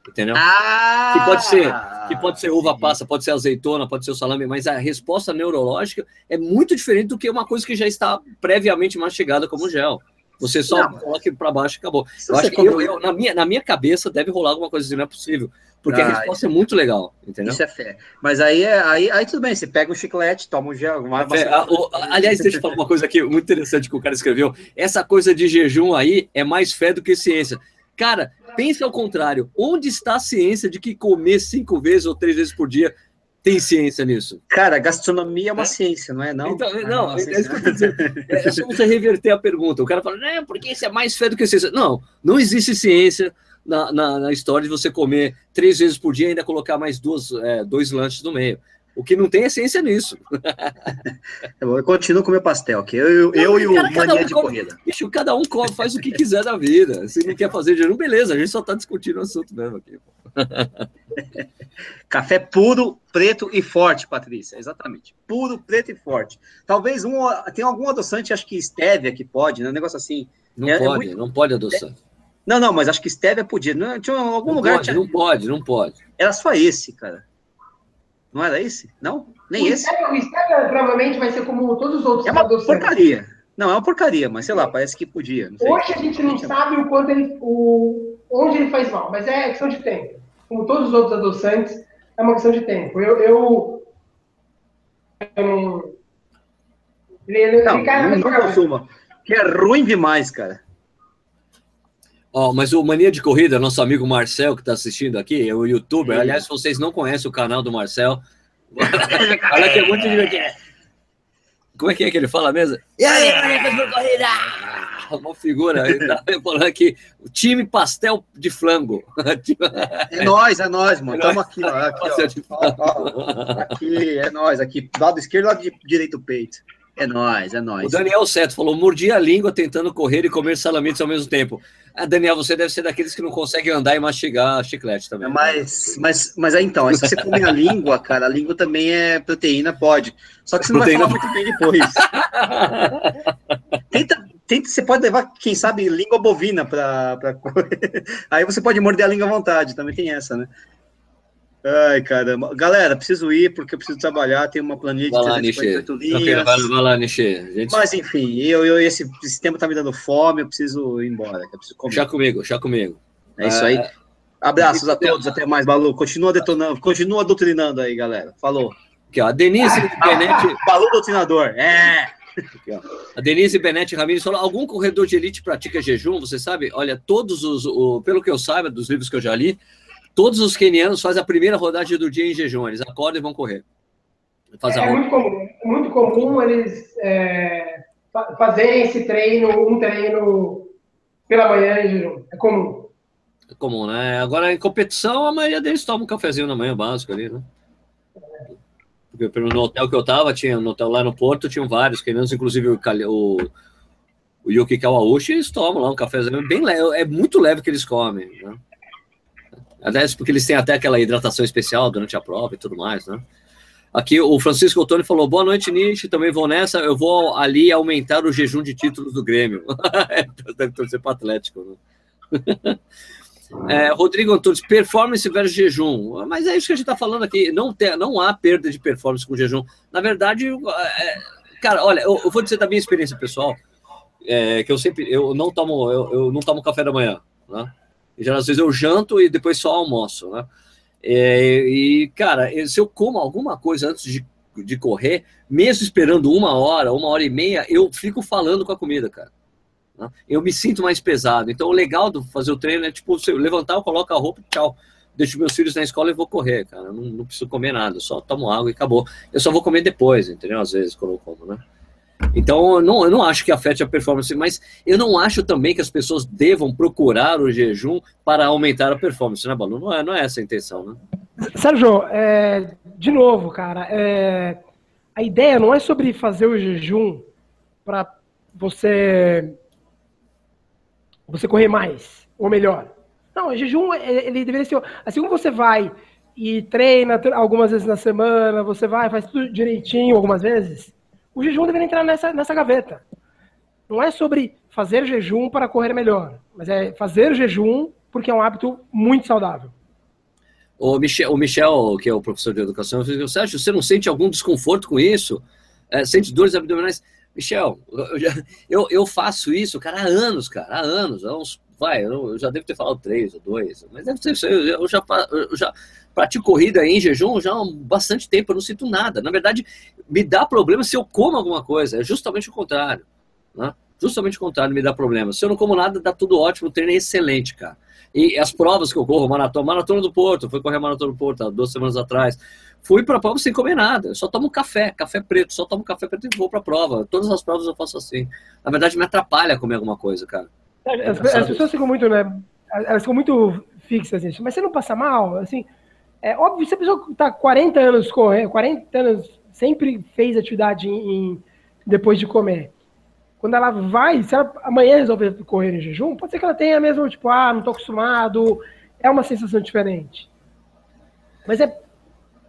entendeu? Ah, que pode ser, que pode ser uva passa, pode ser azeitona, pode ser o salame, mas a resposta neurológica é muito diferente do que uma coisa que já está previamente mastigada como gel. Você só não, coloca para baixo e acabou. Eu acho que eu, eu, na, minha, na minha cabeça deve rolar alguma coisa assim, não é possível. Porque ah, a resposta é muito legal, entendeu? Isso é fé. Mas aí, é, aí, aí tudo bem, você pega um chiclete, toma um gel. Uma, uma... É, a, o, aliás, deixa eu falar uma coisa aqui muito interessante que o cara escreveu. Essa coisa de jejum aí é mais fé do que ciência. Cara, pense ao contrário. Onde está a ciência de que comer cinco vezes ou três vezes por dia tem ciência nisso? Cara, gastronomia é uma é? ciência, não é? Não, então, não, é, é isso que eu tô dizendo. É, só você reverter a pergunta. O cara fala, não, porque isso é mais fé do que ciência. Não, não existe ciência na, na, na história de você comer três vezes por dia e ainda colocar mais duas, é, dois lanches no meio. O que não tem essência nisso. eu continuo com meu pastel, que eu, eu, eu e o cara, mania um de come, corrida. Bicho, cada um come, faz o que quiser da vida. Se não quer fazer jejum, beleza, a gente só está discutindo o assunto mesmo aqui. Café puro, preto e forte, Patrícia. Exatamente. Puro, preto e forte. Talvez um. Tem algum adoçante, acho que stevia que pode, né? Um negócio assim. Não é, pode, é muito... não pode adoçante. Não, não, mas acho que stevia podia. Não, tinha algum não lugar. Pode, tinha... Não pode, não pode. Era só esse, cara. Não era esse? Não? Nem o esse? o Stevia provavelmente vai ser como todos os outros. É uma porcaria. Não, é uma porcaria, mas sei lá, parece que podia. Hoje a gente não sabe o quanto ele, o, onde ele faz mal, mas é questão de tempo. Como todos os outros adoçantes, é uma questão de tempo. Eu, eu, eu não. Ele, não, não, não consuma. Que é ruim demais, cara. Ó, oh, mas o Mania de Corrida, nosso amigo Marcel, que está assistindo aqui, é o youtuber. Sim. Aliás, se vocês não conhecem o canal do Marcel, olha que é muito divertido. Como é que é que ele fala mesmo? E aí, Mania de Corrida! Uma figura, ele tá falando aqui, o time pastel de flango. É nós, é nós, mano. Estamos aqui, ó, aqui, ó. ó, ó. Aqui, é nós, aqui, lado esquerdo, lado direito peito. É nós, é nós. O Daniel Seto falou: mordi a língua tentando correr e comer salamitos ao mesmo tempo. Ah, Daniel, você deve ser daqueles que não conseguem andar e mastigar chiclete também. Mas, mas, mas é então, se você comer a língua, cara, a língua também é proteína, pode. Só que você não proteína... vai falar muito bem depois. Tenta, tenta, você pode levar, quem sabe, língua bovina para Aí você pode morder a língua à vontade, também tem essa, né? Ai, caramba. Galera, preciso ir porque eu preciso trabalhar, tem uma planilha de 348 linhas. Vai, vai lá, Nishi. Gente... Mas enfim, eu, eu, esse, esse tempo tá me dando fome, eu preciso ir embora. Eu preciso comer. Já comigo, já comigo. É isso aí. Abraços a todos, até mais, Balu. Continua detonando, continua doutrinando aí, galera. Falou. Aqui, ó, a Denise Benetti. Balu doutrinador, é. Aqui, a Denise Benetti Ramirez falou: algum corredor de elite pratica jejum? Você sabe? Olha, todos os, o, pelo que eu saiba dos livros que eu já li, Todos os quenianos fazem a primeira rodagem do dia em jejum. Eles acordam e vão correr. é, é muito comum, é muito comum eles é, fazerem esse treino, um treino pela manhã em jejum. É comum. É comum, né? Agora, em competição, a maioria deles toma um cafezinho na manhã básico ali, né? Porque no hotel que eu tava, tinha, no hotel lá no Porto, tinham vários quenianos, inclusive o, o, o Yuki Kawauchi, eles tomam lá um cafezinho bem leve. É muito leve que eles comem, né? Aliás, porque eles têm até aquela hidratação especial durante a prova e tudo mais, né? Aqui o Francisco Ottoni falou: boa noite, Nietzsche. Também vou nessa. Eu vou ali aumentar o jejum de títulos do Grêmio. Deve torcer para Atlético, né? É, Rodrigo Antunes, performance versus jejum. Mas é isso que a gente está falando aqui. Não, tem, não há perda de performance com jejum. Na verdade, é, cara, olha, eu, eu, vou dizer da minha experiência pessoal, é, que eu sempre eu não tomo eu, eu não tomo café da manhã, né? Já às vezes eu janto e depois só almoço, né? É, e, cara, se eu como alguma coisa antes de, de correr, mesmo esperando uma hora, uma hora e meia, eu fico falando com a comida, cara. Né? Eu me sinto mais pesado. Então, o legal do fazer o treino é, tipo, você levantar, eu coloco a roupa e tchau. Deixo meus filhos na escola e vou correr, cara. Não, não preciso comer nada, só tomo água e acabou. Eu só vou comer depois, entendeu? Às vezes, quando eu como, né? Então, eu não, eu não acho que afete a performance, mas eu não acho também que as pessoas devam procurar o jejum para aumentar a performance, né, Balu? Não é, não é essa a intenção, né? Sérgio, é, de novo, cara, é, a ideia não é sobre fazer o jejum para você você correr mais ou melhor. Não, o jejum ele deveria ser assim como você vai e treina algumas vezes na semana, você vai faz tudo direitinho algumas vezes o jejum deveria entrar nessa, nessa gaveta. Não é sobre fazer jejum para correr melhor, mas é fazer jejum porque é um hábito muito saudável. O Michel, o Michel que é o professor de educação, você acha, você não sente algum desconforto com isso? É, sente dores abdominais? Michel, eu, já, eu, eu, faço isso, cara, há anos, cara, há anos, há uns, vai, eu, já devo ter falado três ou dois, mas deve eu, eu já, eu já pratico corrida em jejum já há bastante tempo, eu não sinto nada. Na verdade, me dá problema se eu como alguma coisa, é justamente o contrário. Né? Justamente o contrário, me dá problema. Se eu não como nada, dá tudo ótimo, o treino é excelente, cara. E as provas que eu corro, maratona, maratona do Porto, fui correr a maratona do Porto há duas semanas atrás. Fui para a prova sem comer nada, eu só tomo café, café preto, só tomo café preto e vou para a prova. Todas as provas eu faço assim. Na verdade, me atrapalha comer alguma coisa, cara. As, as pessoas ficam muito, né? Elas ficam muito fixas, assim. Mas você não passa mal? Assim, é óbvio, se a pessoa está 40 anos correndo, 40 anos sempre fez atividade em, em, depois de comer. Quando ela vai, se ela amanhã resolver correr em jejum, pode ser que ela tenha mesmo, tipo, ah, não estou acostumado, é uma sensação diferente. Mas é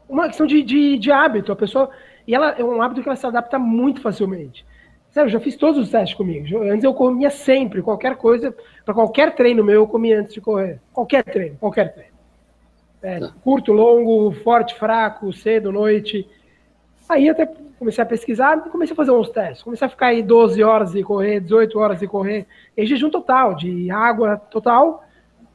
uma questão de, de, de, hábito. A pessoa. E ela é um hábito que ela se adapta muito facilmente. Sério, eu já fiz todos os testes comigo. Antes eu comia sempre, qualquer coisa, para qualquer treino meu, eu comia antes de correr. Qualquer treino, qualquer treino. É, tá. curto, longo, forte, fraco, cedo, noite. Aí até comecei a pesquisar e comecei a fazer uns testes. Comecei a ficar aí 12 horas e correr, 18 horas e correr, em jejum total, de água total.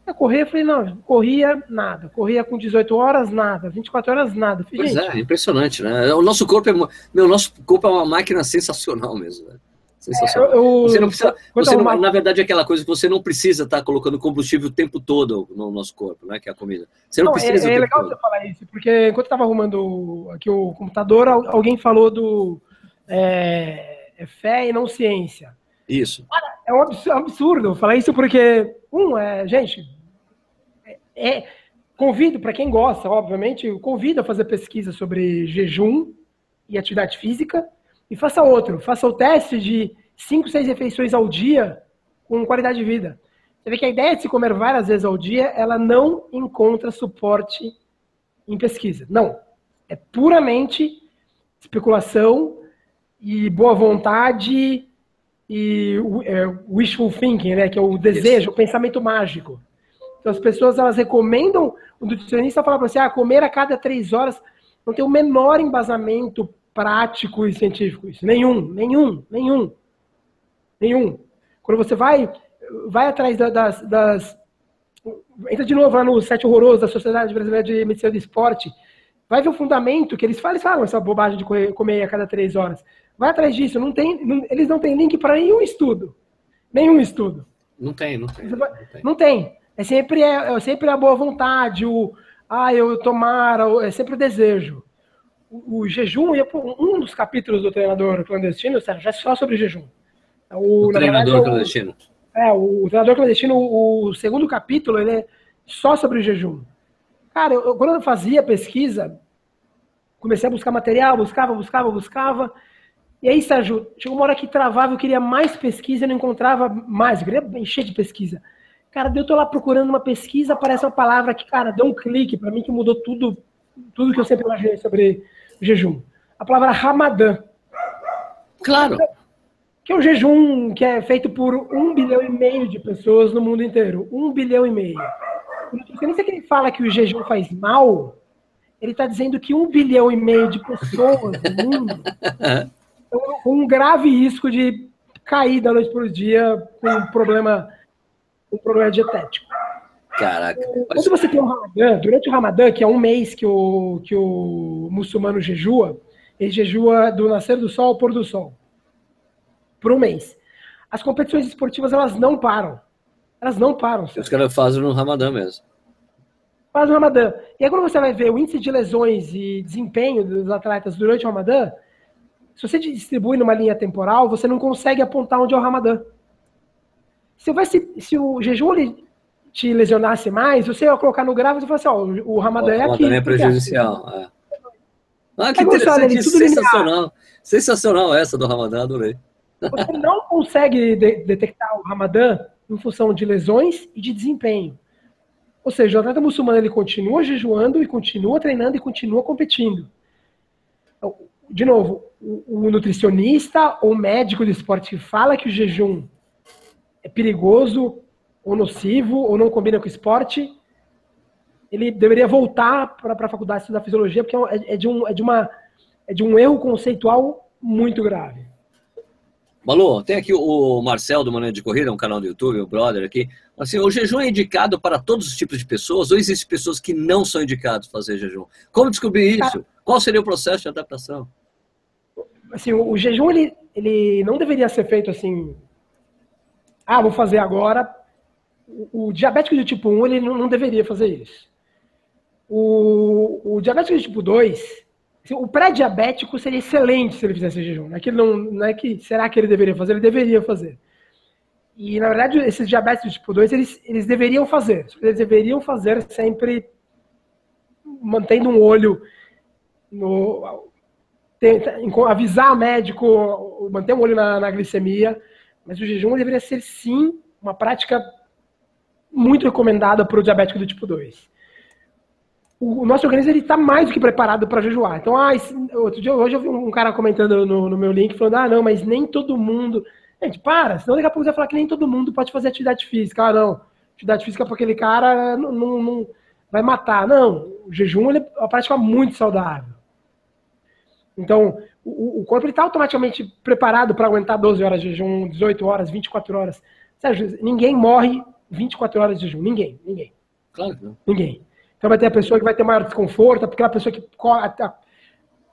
Eu corria, falei, não, corria nada. Corria com 18 horas, nada. 24 horas, nada. Falei, pois é, impressionante, né? O nosso corpo é, meu, nosso corpo é uma máquina sensacional mesmo, né? Sensacional. É, eu, você não precisa, você não, na verdade, é aquela coisa que você não precisa estar tá colocando combustível o tempo todo no nosso corpo, né? Que é a comida. Você não, não precisa. É, é legal todo. você falar isso, porque enquanto eu estava arrumando aqui o computador, alguém falou do é, é fé e não ciência. Isso. Cara, é um absurdo falar isso porque, um, é, gente, é, é convido para quem gosta, obviamente, convido a fazer pesquisa sobre jejum e atividade física e faça outro. Faça o teste de 5, 6 refeições ao dia com qualidade de vida. Você vê que a ideia de se comer várias vezes ao dia, ela não encontra suporte em pesquisa. Não. É puramente especulação e boa vontade e é, wishful thinking, né, que é o desejo, Isso. o pensamento mágico. Então as pessoas elas recomendam o nutricionista falar para você, ah, comer a cada três horas não tem o menor embasamento prático e científico isso, nenhum, nenhum, nenhum, nenhum. Quando você vai vai atrás das, das entra de novo lá no site horroroso da Sociedade Brasileira de Medicina do Esporte, vai ver o fundamento que eles falam, eles falam essa bobagem de comer a cada três horas. Vai atrás disso. Não tem, não, eles não têm link para nenhum estudo. Nenhum estudo. Não tem, não tem. Não tem. Não tem. É sempre, é, é sempre a boa vontade, o ah, eu tomar, é sempre o desejo. O, o jejum, um dos capítulos do treinador clandestino, Sérgio, é só sobre jejum. O, o treinador verdade, clandestino. É, o, o treinador clandestino, o, segundo capítulo, ele é só sobre o jejum. Cara, eu, quando eu fazia pesquisa, comecei a buscar material, buscava, buscava, buscava. E aí, Sérgio, chegou uma hora que travava, eu queria mais pesquisa e não encontrava mais, eu queria encher de pesquisa. Cara, eu tô lá procurando uma pesquisa, aparece uma palavra que, cara, deu um clique para mim que mudou tudo, tudo que eu sempre imaginei sobre jejum. A palavra Ramadã. Claro. Que é um jejum que é feito por um bilhão e meio de pessoas no mundo inteiro. Um bilhão e meio. O nutricionista que ele fala que o jejum faz mal, ele está dizendo que um bilhão e meio de pessoas no mundo estão com um grave risco de cair da noite para o dia com um problema um problema dietético. Caraca. Quando você tem o Ramadã, durante o Ramadã, que é um mês que o, que o muçulmano jejua, ele jejua do nascer do sol ao pôr do sol. Por um mês. As competições esportivas, elas não param. Elas não param. Os caras fazem no Ramadã mesmo. Faz o Ramadã. E aí quando você vai ver o índice de lesões e desempenho dos atletas durante o Ramadã, se você distribui numa linha temporal, você não consegue apontar onde é o Ramadã. Se, vai, se, se o jejum te lesionasse mais, você ia colocar no gráfico e falar assim, ó, o Ramadã é aqui. O é prejudicial. É. Ah, que interessante, sensacional. Sensacional essa do Ramadã, adorei. Você não consegue de detectar o Ramadã em função de lesões e de desempenho. Ou seja, o atleta muçulmano ele continua jejuando e continua treinando e continua competindo. Então, de novo, o nutricionista ou médico de esporte que fala que o jejum é perigoso ou nocivo ou não combina com o esporte, ele deveria voltar para a faculdade de estudar fisiologia, porque é, é, de um, é, de uma, é de um erro conceitual muito grave. Malu, tem aqui o Marcel do Manhã de Corrida, um canal do YouTube, o brother aqui. Assim, o jejum é indicado para todos os tipos de pessoas ou existem pessoas que não são indicadas fazer jejum? Como descobrir isso? Qual seria o processo de adaptação? Assim, o, o jejum ele, ele não deveria ser feito assim ah, vou fazer agora. O, o diabético de tipo 1, ele não, não deveria fazer isso. O, o diabético de tipo 2, assim, o pré-diabético seria excelente se ele fizesse jejum. Não é, que não, não é que será que ele deveria fazer, ele deveria fazer. E, na verdade, esses diabéticos de tipo 2, eles, eles deveriam fazer. Eles deveriam fazer sempre mantendo um olho no. Tenta, avisar médico, manter um olho na, na glicemia, mas o jejum deveria ser, sim, uma prática muito recomendada para o diabético do tipo 2. O, nosso organismo está mais do que preparado para jejuar. Então, ah, esse, outro dia, hoje eu vi um cara comentando no, no, meu link, falando, ah, não, mas nem todo mundo... Gente, para, senão daqui a pouco você vai falar que nem todo mundo pode fazer atividade física. Ah, não, atividade física para aquele cara não, não, não, vai matar. Não, o jejum é uma prática muito saudável. Então, o, o corpo está automaticamente preparado para aguentar 12 horas de jejum, 18 horas, 24 horas. Sérgio, ninguém morre 24 horas de jejum. Ninguém, ninguém. Claro que não. Ninguém. Então vai ter a pessoa que vai ter maior desconforto, porque a pessoa que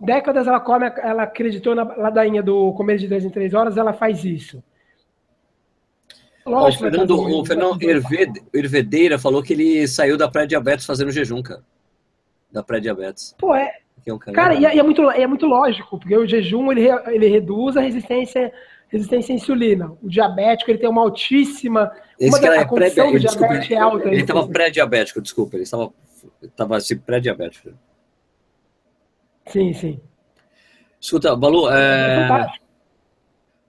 décadas ela come, ela acreditou na ladainha do comer de 3 em 3 horas, ela faz isso. Lógico, o Fernando, o Fernando Hervedeira falou que ele saiu da pré-diabetes fazendo jejum, cara. Da pré-diabetes. Pô, é, é um cara, e é, é, muito, é muito lógico, porque o jejum ele, ele reduz a resistência, resistência à insulina. O diabético ele tem uma altíssima. Esse uma cara é pré diabético é alta. Ele estava pré-diabético, desculpa, ele estava estava assim, pré-diabético. Sim, sim. Escuta, Balu, é... é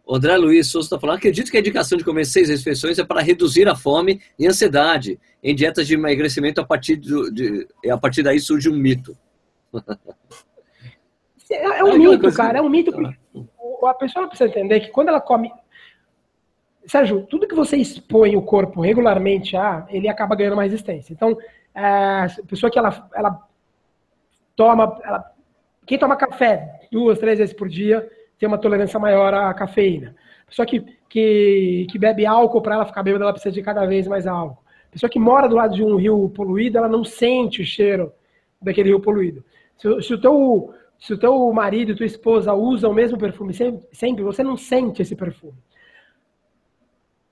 o André Luiz Souza está falando, acredito que a indicação de comer seis refeições é para reduzir a fome e ansiedade em dietas de emagrecimento a partir, do, de, a partir daí surge um mito. É, é um é mito, cara. É um mito. A pessoa precisa entender que quando ela come. Sérgio, tudo que você expõe o corpo regularmente a, ele acaba ganhando mais resistência. Então, é, a pessoa que ela, ela toma, ela, quem toma café duas, três vezes por dia tem uma tolerância maior à cafeína. Pessoa que, que, que bebe álcool, para ela ficar bêbada, ela precisa de cada vez mais álcool. Pessoa que mora do lado de um rio poluído, ela não sente o cheiro daquele rio poluído. Se, se o teu se o teu marido e tua esposa usam o mesmo perfume sempre, você não sente esse perfume.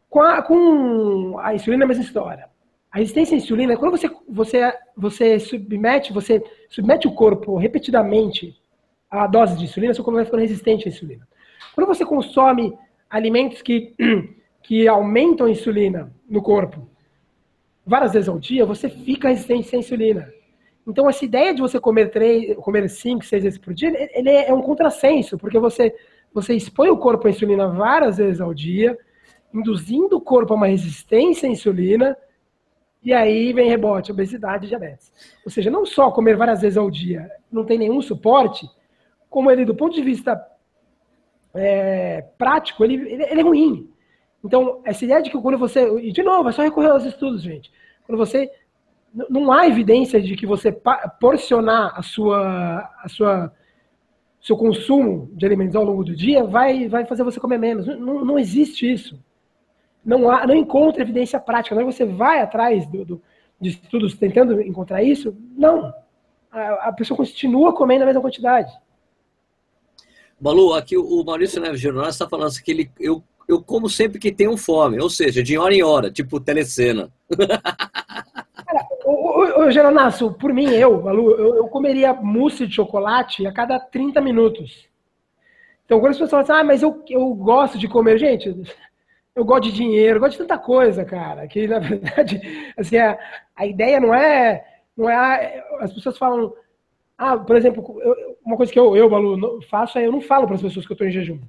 Com a, com a insulina é a mesma história. A resistência à insulina, quando você, você, você submete, você submete o corpo repetidamente à dose de insulina, seu corpo vai ficando resistente à insulina. Quando você consome alimentos que, que aumentam a insulina no corpo várias vezes ao dia, você fica resistente à insulina. Então, essa ideia de você comer três, comer cinco, seis vezes por dia, ele é um contrassenso, porque você, você expõe o corpo à insulina várias vezes ao dia, induzindo o corpo a uma resistência à insulina, e aí vem rebote, obesidade e diabetes. Ou seja, não só comer várias vezes ao dia não tem nenhum suporte, como ele, do ponto de vista é, prático, ele, ele, é ruim. Então, essa ideia de que quando você. E, de novo, é só recorrer aos estudos, gente. Quando você não há evidência de que você porcionar a sua, a sua, seu consumo de alimentos ao longo do dia vai, vai fazer você comer menos. Não, não existe isso. Não, há, não encontra evidência prática. Não é você vai atrás do, do, de estudos tentando encontrar isso. Não. A, a pessoa continua comendo a mesma quantidade. Balu, aqui o Maurício Neves Jornal está falando assim que ele, eu, eu como sempre que tenho fome, ou seja, de hora em hora, tipo telecena. Ô, Geronasso, por mim, eu, Malu, eu, eu, comeria mousse de chocolate a cada 30 minutos. Então, quando as pessoas falam assim, ah, mas eu, eu gosto de comer, gente, eu gosto de dinheiro, eu gosto de tanta coisa, cara, que na verdade, assim, a, a ideia não é, não é, as pessoas falam, ah, por exemplo, eu, uma coisa que eu, eu, Malu, faço é, eu não falo para as pessoas que eu estou em jejum.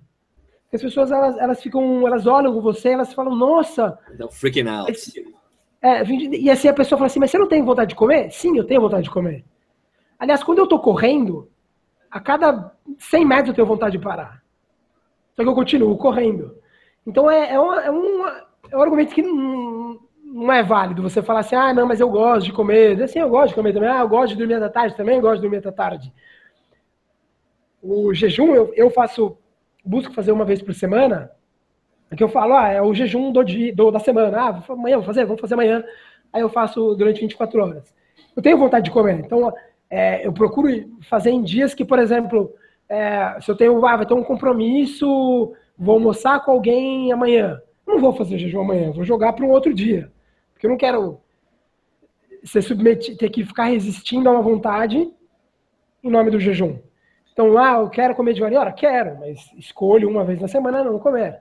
As pessoas, elas, elas ficam, elas olham com você, elas falam, nossa... freaking out. É, e assim a pessoa fala assim, mas você não tem vontade de comer? Sim, eu tenho vontade de comer. Aliás, quando eu tô correndo, a cada 100 metros eu tenho vontade de parar. Só que eu continuo correndo. Então é, é, uma, é, uma, é um argumento que não, não, é válido você falar assim, ah, não, mas eu gosto de comer. Assim, eu gosto de comer também. Ah, eu gosto de dormir da tarde também, eu gosto de dormir da tarde. O jejum, eu, eu faço, busco fazer uma vez por semana, que eu falo, ah, é o jejum do dia, do, da semana. Ah, amanhã vou fazer, vamos fazer amanhã. Aí eu faço durante 24 horas. Eu tenho vontade de comer, então é, eu procuro fazer em dias que, por exemplo, é, se eu tenho, ah, vai ter um compromisso, vou almoçar com alguém amanhã. Não vou fazer jejum amanhã, vou jogar para um outro dia. Porque eu não quero ser submetido, ter que ficar resistindo a uma vontade em nome do jejum. Então, ah, eu quero comer de em hora? Quero, mas escolho uma vez na semana não comer.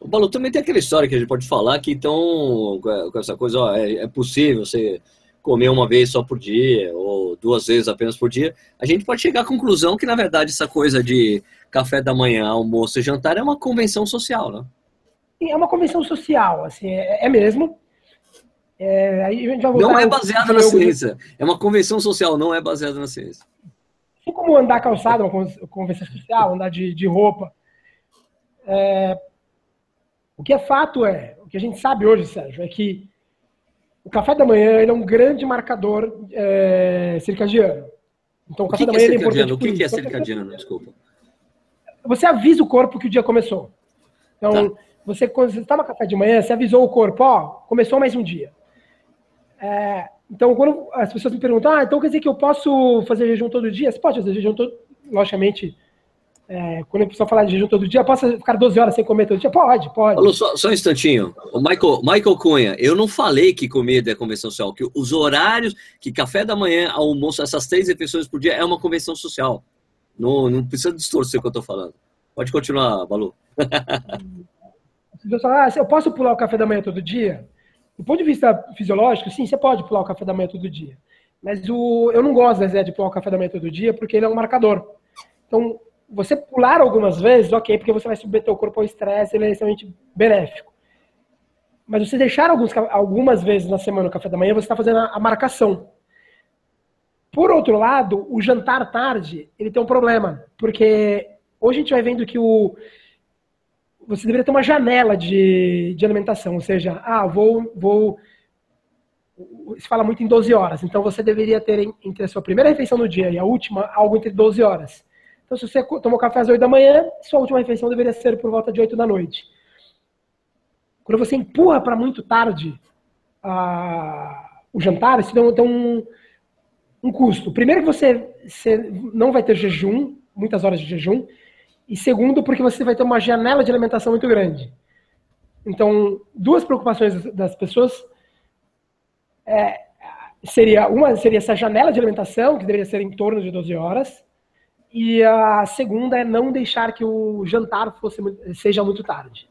O Paulo também tem aquela história que a gente pode falar que então, com essa coisa, ó, é, é, possível você comer uma vez só por dia, ou duas vezes apenas por dia. A gente pode chegar à conclusão que, na verdade, essa coisa de café da manhã, almoço e jantar é uma convenção social, né? É uma convenção social, assim, é, é mesmo. É, não é baseada na ciência. É uma convenção social, não é baseada na ciência. Assim como andar calçado, uma convenção social, andar de, de roupa. É, o que é fato é, o que a gente sabe hoje, Sérgio, é que o café da manhã é um grande marcador é, circadiano. Então, o café o da manhã é, é importante. O que, que é circadiano? Desculpa. Você avisa o corpo que o dia começou. Então, tá. você, quando você toma café de manhã, você avisou o corpo, ó, começou mais um dia. É, então, quando as pessoas me perguntam, ah, então quer dizer que eu posso fazer jejum todo dia? Você pode fazer jejum todo, logicamente, é, quando a pessoa fala de jejum todo dia, posso ficar 12 horas sem comer todo dia? Pode, pode. Falou só, só um instantinho. O Michael, Michael Cunha, eu não falei que comida é convenção social, que os horários, que café da manhã, almoço, essas três refeições por dia é uma convenção social. Não, não precisa distorcer o que eu estou falando. Pode continuar, Balu. ah, eu posso pular o café da manhã todo dia? Do ponto de vista fisiológico, sim, você pode pular o café da manhã todo dia. Mas o, eu não gosto da ideia de pular o café da manhã todo dia porque ele é um marcador. Então, você pular algumas vezes, ok, porque você vai submeter o corpo ao estresse, ele é extremamente benéfico. Mas você deixar alguns, algumas vezes na semana o café da manhã, você está fazendo a, a, marcação. Por outro lado, o jantar tarde, ele tem um problema, porque hoje a gente vai vendo que o, você deveria ter uma janela de, de alimentação, ou seja, ah, vou, vou. Se fala muito em 12 horas, então você deveria ter entre a sua primeira refeição do dia e a última algo entre 12 horas. Então, se você tomou café às 8 da manhã, sua última refeição deveria ser por volta de 8 da noite. Quando você empurra para muito tarde o jantar, isso tem, um, um custo. Primeiro você, você não vai ter jejum, muitas horas de jejum, e segundo, porque você vai ter uma janela de alimentação muito grande. Então, duas preocupações das pessoas é, seria uma seria essa janela de alimentação que deveria ser em torno de 12 horas e a segunda é não deixar que o jantar fosse seja muito tarde.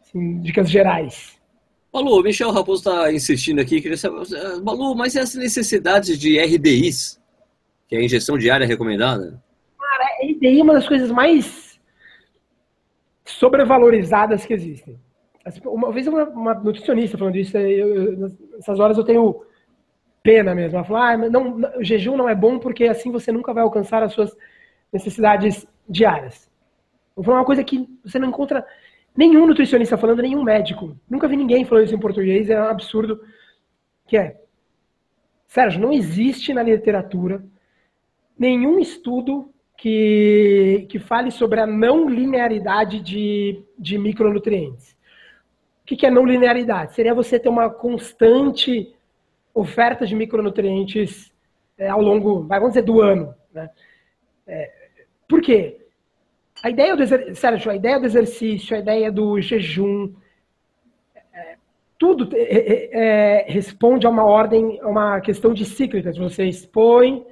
Assim, dicas gerais. Malu, o Michel Raposo está insistindo aqui. Queria saber, Malu, mas e as necessidades de RDIs, que é a injeção diária recomendada? RDI é uma das coisas mais sobrevalorizadas que existem. Assim, uma vez uma, uma nutricionista falando isso, eu, eu, nessas horas eu tenho pena mesmo. Ela falou, ah, não, o jejum não é bom porque assim você nunca vai alcançar as suas necessidades diárias. Vou falar uma coisa que você não encontra nenhum nutricionista falando, nenhum médico. Nunca vi ninguém falando isso em português, é um absurdo. Que é, Sérgio, não existe na literatura nenhum estudo que, que fale sobre a não linearidade de, de micronutrientes. O que, que é não linearidade? Seria você ter uma constante oferta de micronutrientes é, ao longo, vamos dizer, do ano. Né? É, por quê? A ideia do Sérgio, a ideia do exercício, a ideia do jejum, é, tudo é, é, é, responde a uma ordem, a uma questão de cíclicas. Você expõe,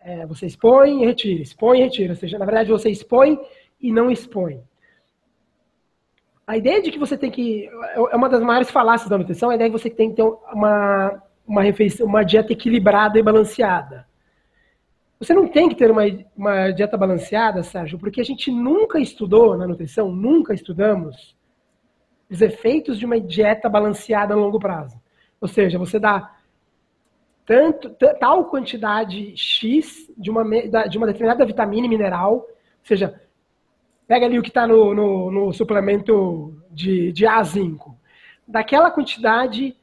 é, você expõe e retira, expõe e retira. Ou seja, na verdade, você expõe e não expõe. A ideia de que você tem que. É uma das maiores falácias da nutrição, a ideia de que você tem que ter uma, uma, refeição, uma dieta equilibrada e balanceada. Você não tem que ter uma, uma dieta balanceada, Sérgio, porque a gente nunca estudou na nutrição, nunca estudamos os efeitos de uma dieta balanceada a longo prazo. Ou seja, você dá tanto, tal quantidade X de uma, de uma determinada vitamina e mineral, ou seja, pega ali o que está no, no, no, suplemento de, de A5, daquela quantidade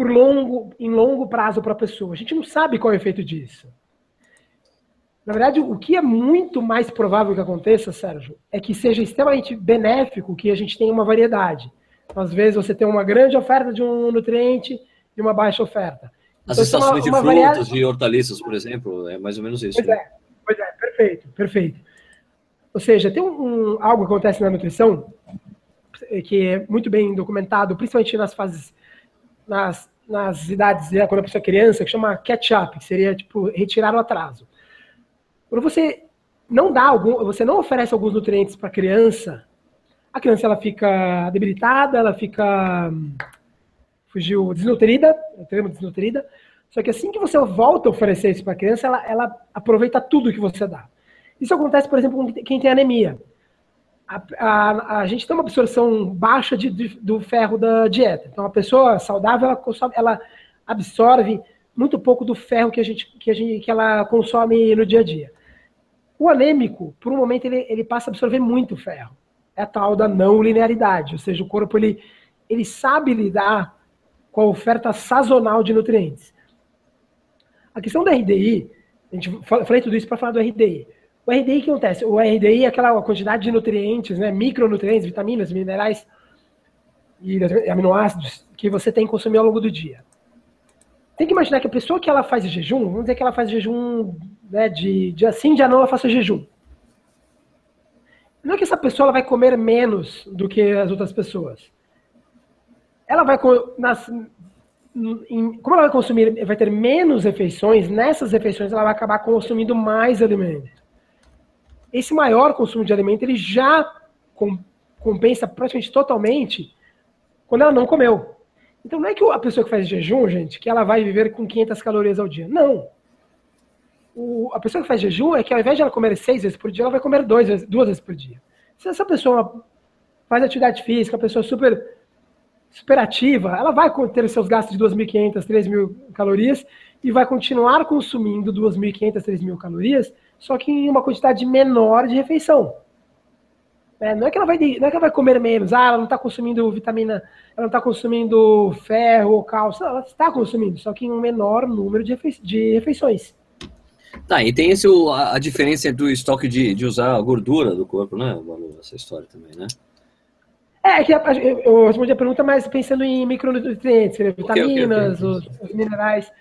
por longo, em longo prazo para a pessoa. A gente não sabe qual é o efeito disso. Na verdade, o que é muito mais provável que aconteça, Sérgio, é que seja extremamente benéfico que a gente tenha uma variedade. Às vezes você tem uma grande oferta de um nutriente de uma baixa oferta. As então, estações uma, uma de frutas e hortaliças, por exemplo, é mais ou menos isso. Pois né? é, pois é, perfeito, perfeito. Ou seja, tem um, um, algo que acontece na nutrição que é muito bem documentado, principalmente nas fases, nas, nas idades, né, quando a pessoa é criança, que chama catch-up, que seria tipo retirar o atraso. Quando você não dá algum, você não oferece alguns nutrientes para a criança, a criança ela fica debilitada, ela fica fugiu desnutrida, o termo desnutrida. Só que assim que você volta a oferecer isso para a criança, ela, ela aproveita tudo que você dá. Isso acontece, por exemplo, com quem tem anemia. A, a, a gente tem uma absorção baixa de, de, do ferro da dieta. Então, a pessoa saudável, ela, consome, ela absorve muito pouco do ferro que, a gente, que, a gente, que ela consome no dia a dia. O anêmico, por um momento, ele, ele passa a absorver muito ferro. É a tal da não linearidade, ou seja, o corpo ele, ele sabe lidar com a oferta sazonal de nutrientes. A questão da RDI, a gente falei tudo isso para falar do RDI. O RDI que acontece? O RDI é aquela quantidade de nutrientes, né, micronutrientes, vitaminas, minerais e aminoácidos que você tem que consumir ao longo do dia. Tem que imaginar que a pessoa que ela faz jejum, vamos dizer que ela faz jejum né, de dia sim, dia não, ela faça jejum. Não é que essa pessoa vai comer menos do que as outras pessoas ela vai nas, em, como ela vai consumir, vai ter menos refeições, nessas refeições ela vai acabar consumindo mais alimento. Esse maior consumo de alimento ele já com, compensa praticamente totalmente quando ela não comeu. Então não é que a pessoa que faz jejum, gente, que ela vai viver com 500 calorias ao dia. Não. O, a pessoa que faz jejum é que ao invés de ela comer seis vezes por dia, ela vai comer dois, duas vezes por dia. Se essa pessoa faz atividade física, a pessoa super superativa, ela vai ter seus gastos de 2.500, 3.000 calorias e vai continuar consumindo 2.500, 3.000 calorias, só que em uma quantidade menor de refeição. É, não, é que ela vai, não é que ela vai comer menos, ah, ela não está consumindo vitamina, ela não está consumindo ferro ou cálcio, ela está consumindo, só que em um menor número de, refe de refeições. Tá, e tem esse, a, a diferença do estoque de, de usar a gordura do corpo, né, Essa história também, né? É, que eu respondi a pergunta, mas pensando em micronutrientes, vitaminas, okay, okay, okay. Os, os, minerais.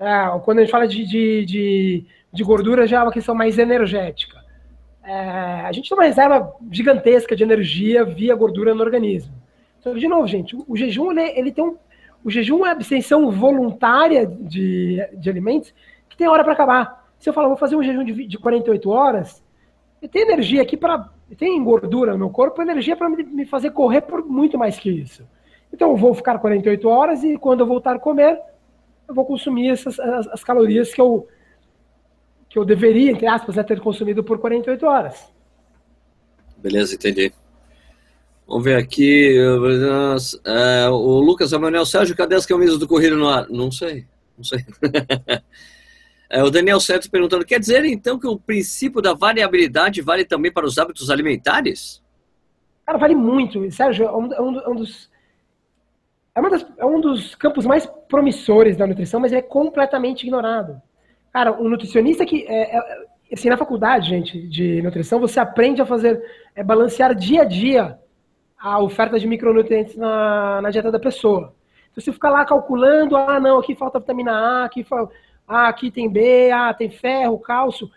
É, quando a gente fala de, de, de, de, gordura, já é uma questão mais energética. É, a gente tem uma reserva gigantesca de energia via gordura no organismo. Então, de novo, gente, o, jejum, ele, ele, tem um... O jejum é abstenção voluntária de, de alimentos que tem hora para acabar. Se eu falar, vou fazer um jejum de, de 48 horas, eu tenho energia aqui para tem gordura no meu corpo, energia para me fazer correr por muito mais que isso. Então eu vou ficar 48 horas e quando eu voltar a comer, eu vou consumir essas as, as calorias que eu que eu deveria, entre aspas, né, ter consumido por 48 horas. Beleza, entendi. Vamos ver aqui. É, o Lucas Emanuel Sérgio, cadê as camisas do Corrida no Ar? Não sei, não sei. É, o Daniel Santos perguntando: quer dizer então que o princípio da variabilidade vale também para os hábitos alimentares? Cara, vale muito. Sérgio, é um, é um, é dos. É, das, é, um dos campos mais promissores da nutrição, mas é completamente ignorado. Cara, um nutricionista que. É, é, assim, na faculdade, gente, de nutrição, você aprende a fazer. É, balancear dia a dia a oferta de micronutrientes na, na dieta da pessoa. Então, você fica lá calculando, ah, não, aqui falta vitamina A, aqui falta ah, aqui tem B, ah, tem ferro, cálcio.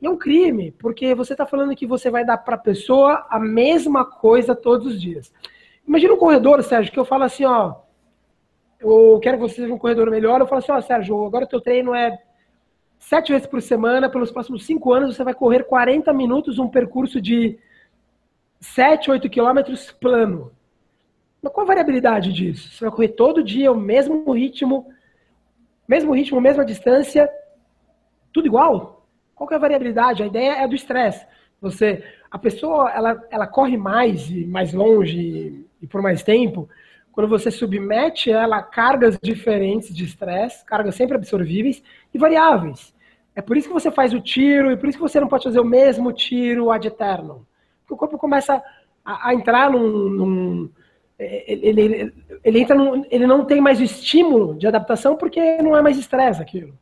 E é um crime, porque você está falando que você vai dar para a pessoa a mesma coisa todos os dias. Imagina um corredor, Sérgio, que eu falo assim, ó, eu quero que você seja um corredor melhor, eu falo assim, ó, Sérgio, agora o teu treino é sete vezes por semana, pelos próximos cinco anos você vai correr 40 minutos, um percurso de 7, 8 quilômetros plano. Mas qual a variabilidade disso? Você vai correr todo dia o mesmo ritmo, mesmo ritmo, mesma distância, tudo igual? Qual é a variabilidade? A ideia é do estresse. Você, a pessoa, ela, ela corre mais e mais longe e por mais tempo quando você submete ela a cargas diferentes de estresse, cargas sempre absorvíveis e variáveis. É por isso que você faz o tiro e por isso que você não pode fazer o mesmo tiro ad eterno. Porque o corpo começa a, a entrar num, num ele, ele, ele, entra num, ele não tem mais o estímulo de adaptação porque não é mais estresse aquilo.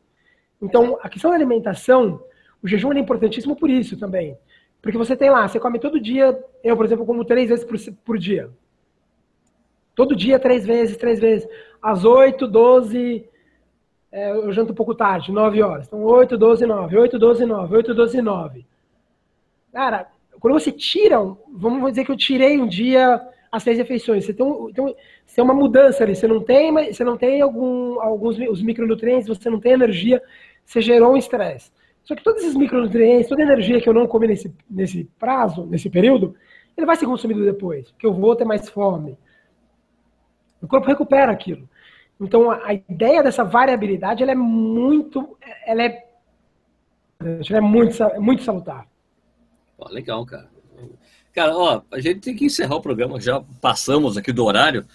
Então, a questão da alimentação, o jejum é importantíssimo por isso também. Porque você tem lá, você come todo dia, eu, por exemplo, como três vezes por, por dia. Todo dia, três vezes, três vezes. Às 8, 12, é, eu janto um pouco tarde, 9 horas. Então, 8, 12, 9, 8, 12, 9, 8, 12, 9. Cara, quando você tira, vamos dizer que eu tirei um dia as três refeições. Você tem, tem, tem uma mudança ali. Você não tem, você não tem algum, alguns os micronutrientes, você não tem energia, você gerou um estresse. Só que todos esses micronutrientes, toda a energia que eu não comi nesse, nesse prazo, nesse período, ele vai ser consumido depois, porque eu vou ter mais fome. O corpo recupera aquilo. Então, a, a ideia dessa variabilidade, ela é muito, ela é, ela é muito, muito salutar. legal, cara. Cara, ó, a gente tem que encerrar o programa, já passamos aqui do horário.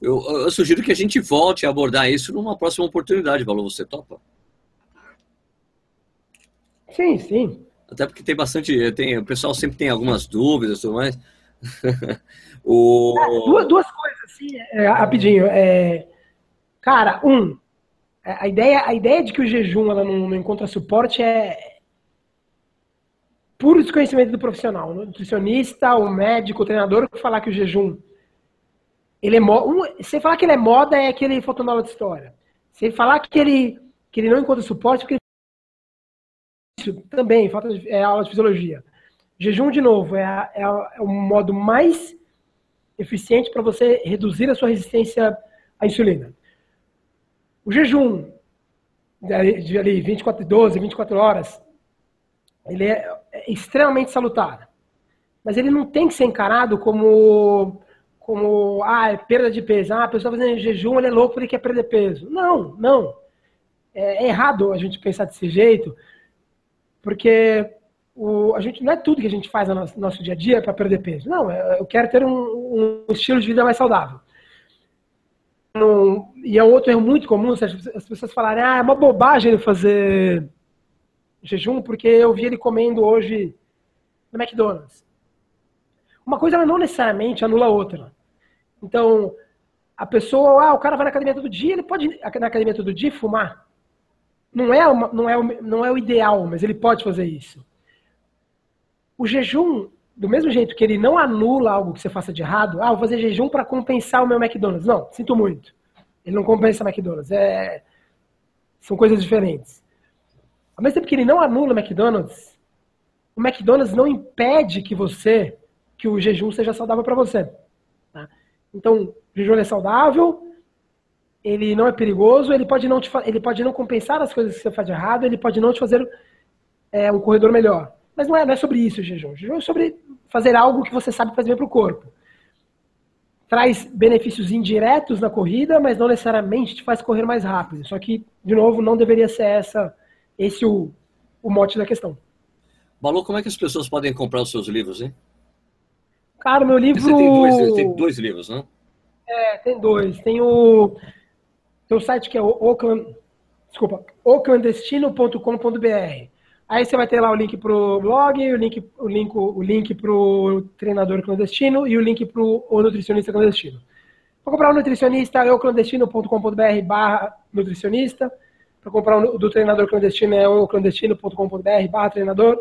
Eu, eu sugiro que a gente volte a abordar isso numa próxima oportunidade, Valor. Você topa? Sim, sim. Até porque tem bastante. Tem, o pessoal sempre tem algumas dúvidas e tudo mais. o... É, duas, duas coisas, assim, é, rapidinho. É, cara, um, é, a ideia, a ideia de que o jejum ela não, não encontra suporte é, puro desconhecimento do profissional. O nutricionista, o médico, o treinador que falar que o jejum ele é um, se falar que ele é moda é aquele fotonola de história. Se falar que ele que ele não encontra suporte porque isso também falta de, é aula de fisiologia. Jejum de novo é, é, é o modo mais eficiente para você reduzir a sua resistência à insulina. O jejum de, ali 24 12, 24 horas, ele é é extremamente salutar. Mas ele não tem que ser encarado como, como ah, é perda de peso. Ah, a pessoa fazendo jejum, ele é louco ele quer perder peso. Não, não. É, é errado a gente pensar desse jeito, porque o, a gente não é tudo que a gente faz no nosso, no nosso dia a dia para perder peso. Não, é, eu quero ter um, um estilo de vida mais saudável. E é outro erro muito comum, as pessoas falarem, ah, é uma bobagem fazer jejum porque eu vi ele comendo hoje no McDonald's. uma coisa ela não necessariamente anula a outra. Então, a pessoa, ah, o cara vai na academia todo dia, ele pode ir na academia todo dia fumar. Não é, uma, não, é, não é o ideal, mas ele pode fazer isso. O jejum, do mesmo jeito que ele não anula algo que você faça de errado, ah, vou fazer jejum para compensar o meu McDonald's. Não, sinto muito. Ele não compensa o McDonald's. É, são coisas diferentes. Ao mesmo tempo que ele não anula o McDonald's, o McDonald's não impede que você, que o jejum seja saudável para você. Tá? Então, o jejum é saudável, ele não é perigoso, ele pode não, te, ele pode não compensar as coisas que você faz de errado, ele pode não te fazer é, um corredor melhor. Mas não é, não é sobre isso o jejum. O jejum é sobre fazer algo que você sabe fazer bem para o corpo. Traz benefícios indiretos na corrida, mas não necessariamente te faz correr mais rápido. Só que, de novo, não deveria ser essa esse o, o mote da questão. Balu, como é que as pessoas podem comprar os seus livros, hein? Cara, meu livro. Você tem dois, tem dois livros, né? É, tem dois. Tem o. Tem o site que é o Oakland. Desculpa, oclandestino.com.br. Aí você vai ter lá o link pro blog, o link, o link, o link pro treinador clandestino e o link pro o nutricionista clandestino. Para comprar o nutricionista, é oclandestino.com.br barra nutricionista. Para comprar o do treinador clandestino é o clandestino.com.br barra treinador.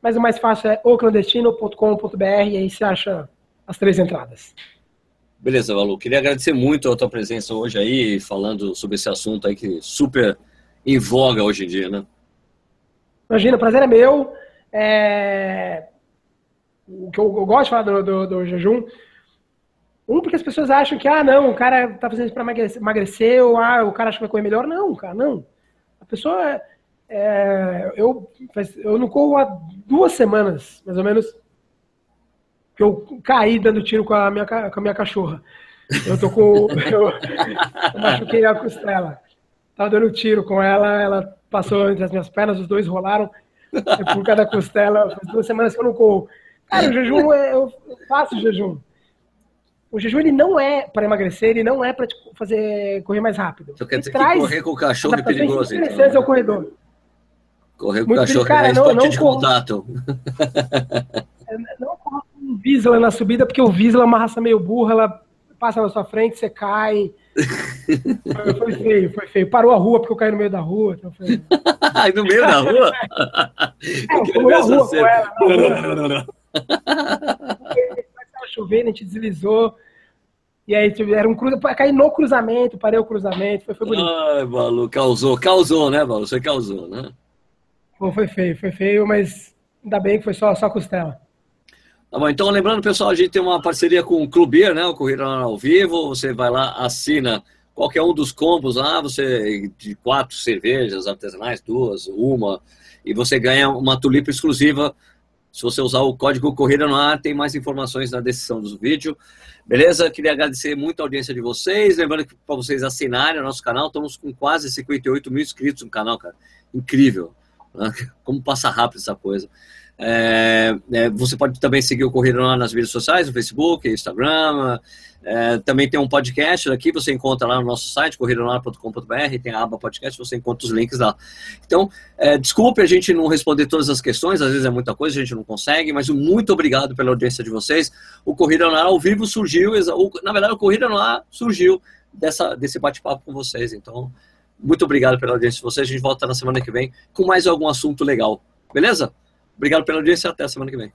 Mas o mais fácil é oclandestino.com.br e aí você acha as três entradas. Beleza, Valu. Queria agradecer muito a tua presença hoje aí, falando sobre esse assunto aí que super em voga hoje em dia, né? Imagina, o prazer é meu. É... O que eu, eu, gosto de falar do, do, do jejum um, porque as pessoas acham que, ah, não, o cara tá fazendo isso para emagrecer, ou ah, o cara acha que vai comer melhor. Não, cara, não. A pessoa. É, eu, eu não corro há duas semanas, mais ou menos, que eu caí dando tiro com a minha, com a minha cachorra. Eu tô com. eu, eu machuquei a costela. Tava dando tiro com ela, ela passou entre as minhas pernas, os dois rolaram por cada costela. Faz duas semanas que eu não corro. Cara, o jejum, é, eu faço jejum o jejum ele não é para emagrecer, ele não é para fazer correr mais rápido. Então quer dizer que correr com o cachorro é perigoso, então. Né? ao corredor. Correr com Muito o cachorro cara, é esporte não, de corro, contato. É, não corra com o Visla na subida, porque o Visla é uma raça meio burra, ela passa na sua frente, você cai. Foi, feio, foi feio. Parou a rua porque eu caí no meio da rua. Então foi... no meio da rua? É, eu fui na rua com ela. chovendo, a gente deslizou. E aí era um cruza, cair no cruzamento, parei o cruzamento, foi, foi bonito. Ai, Balu, causou, causou, né, Balu? Você causou, né? Foi feio, foi feio, mas ainda bem que foi só, só costela. Tá bom, então lembrando, pessoal, a gente tem uma parceria com o Clubeer, né? O Corrida ao Vivo. Você vai lá, assina qualquer um dos combos lá, você de quatro cervejas artesanais, duas, uma, e você ganha uma tulipa exclusiva se você usar o código Corrida no Ar, tem mais informações na descrição do vídeo. Beleza? Queria agradecer muito a audiência de vocês. Lembrando que para vocês assinarem o nosso canal, estamos com quase 58 mil inscritos no canal, cara. Incrível. Né? Como passa rápido essa coisa. É, é, você pode também seguir o Corrida lá nas redes sociais, no Facebook, Instagram. É, também tem um podcast aqui, você encontra lá no nosso site, corridonar.com.br, tem a aba podcast, você encontra os links lá. Então, é, desculpe a gente não responder todas as questões, às vezes é muita coisa, a gente não consegue, mas muito obrigado pela audiência de vocês. O Corrida no Ar ao vivo surgiu, na verdade, o Corrida no Ar surgiu dessa, desse bate-papo com vocês. Então, muito obrigado pela audiência de vocês. A gente volta na semana que vem com mais algum assunto legal. Beleza? Obrigado pela audiência até a semana que vem.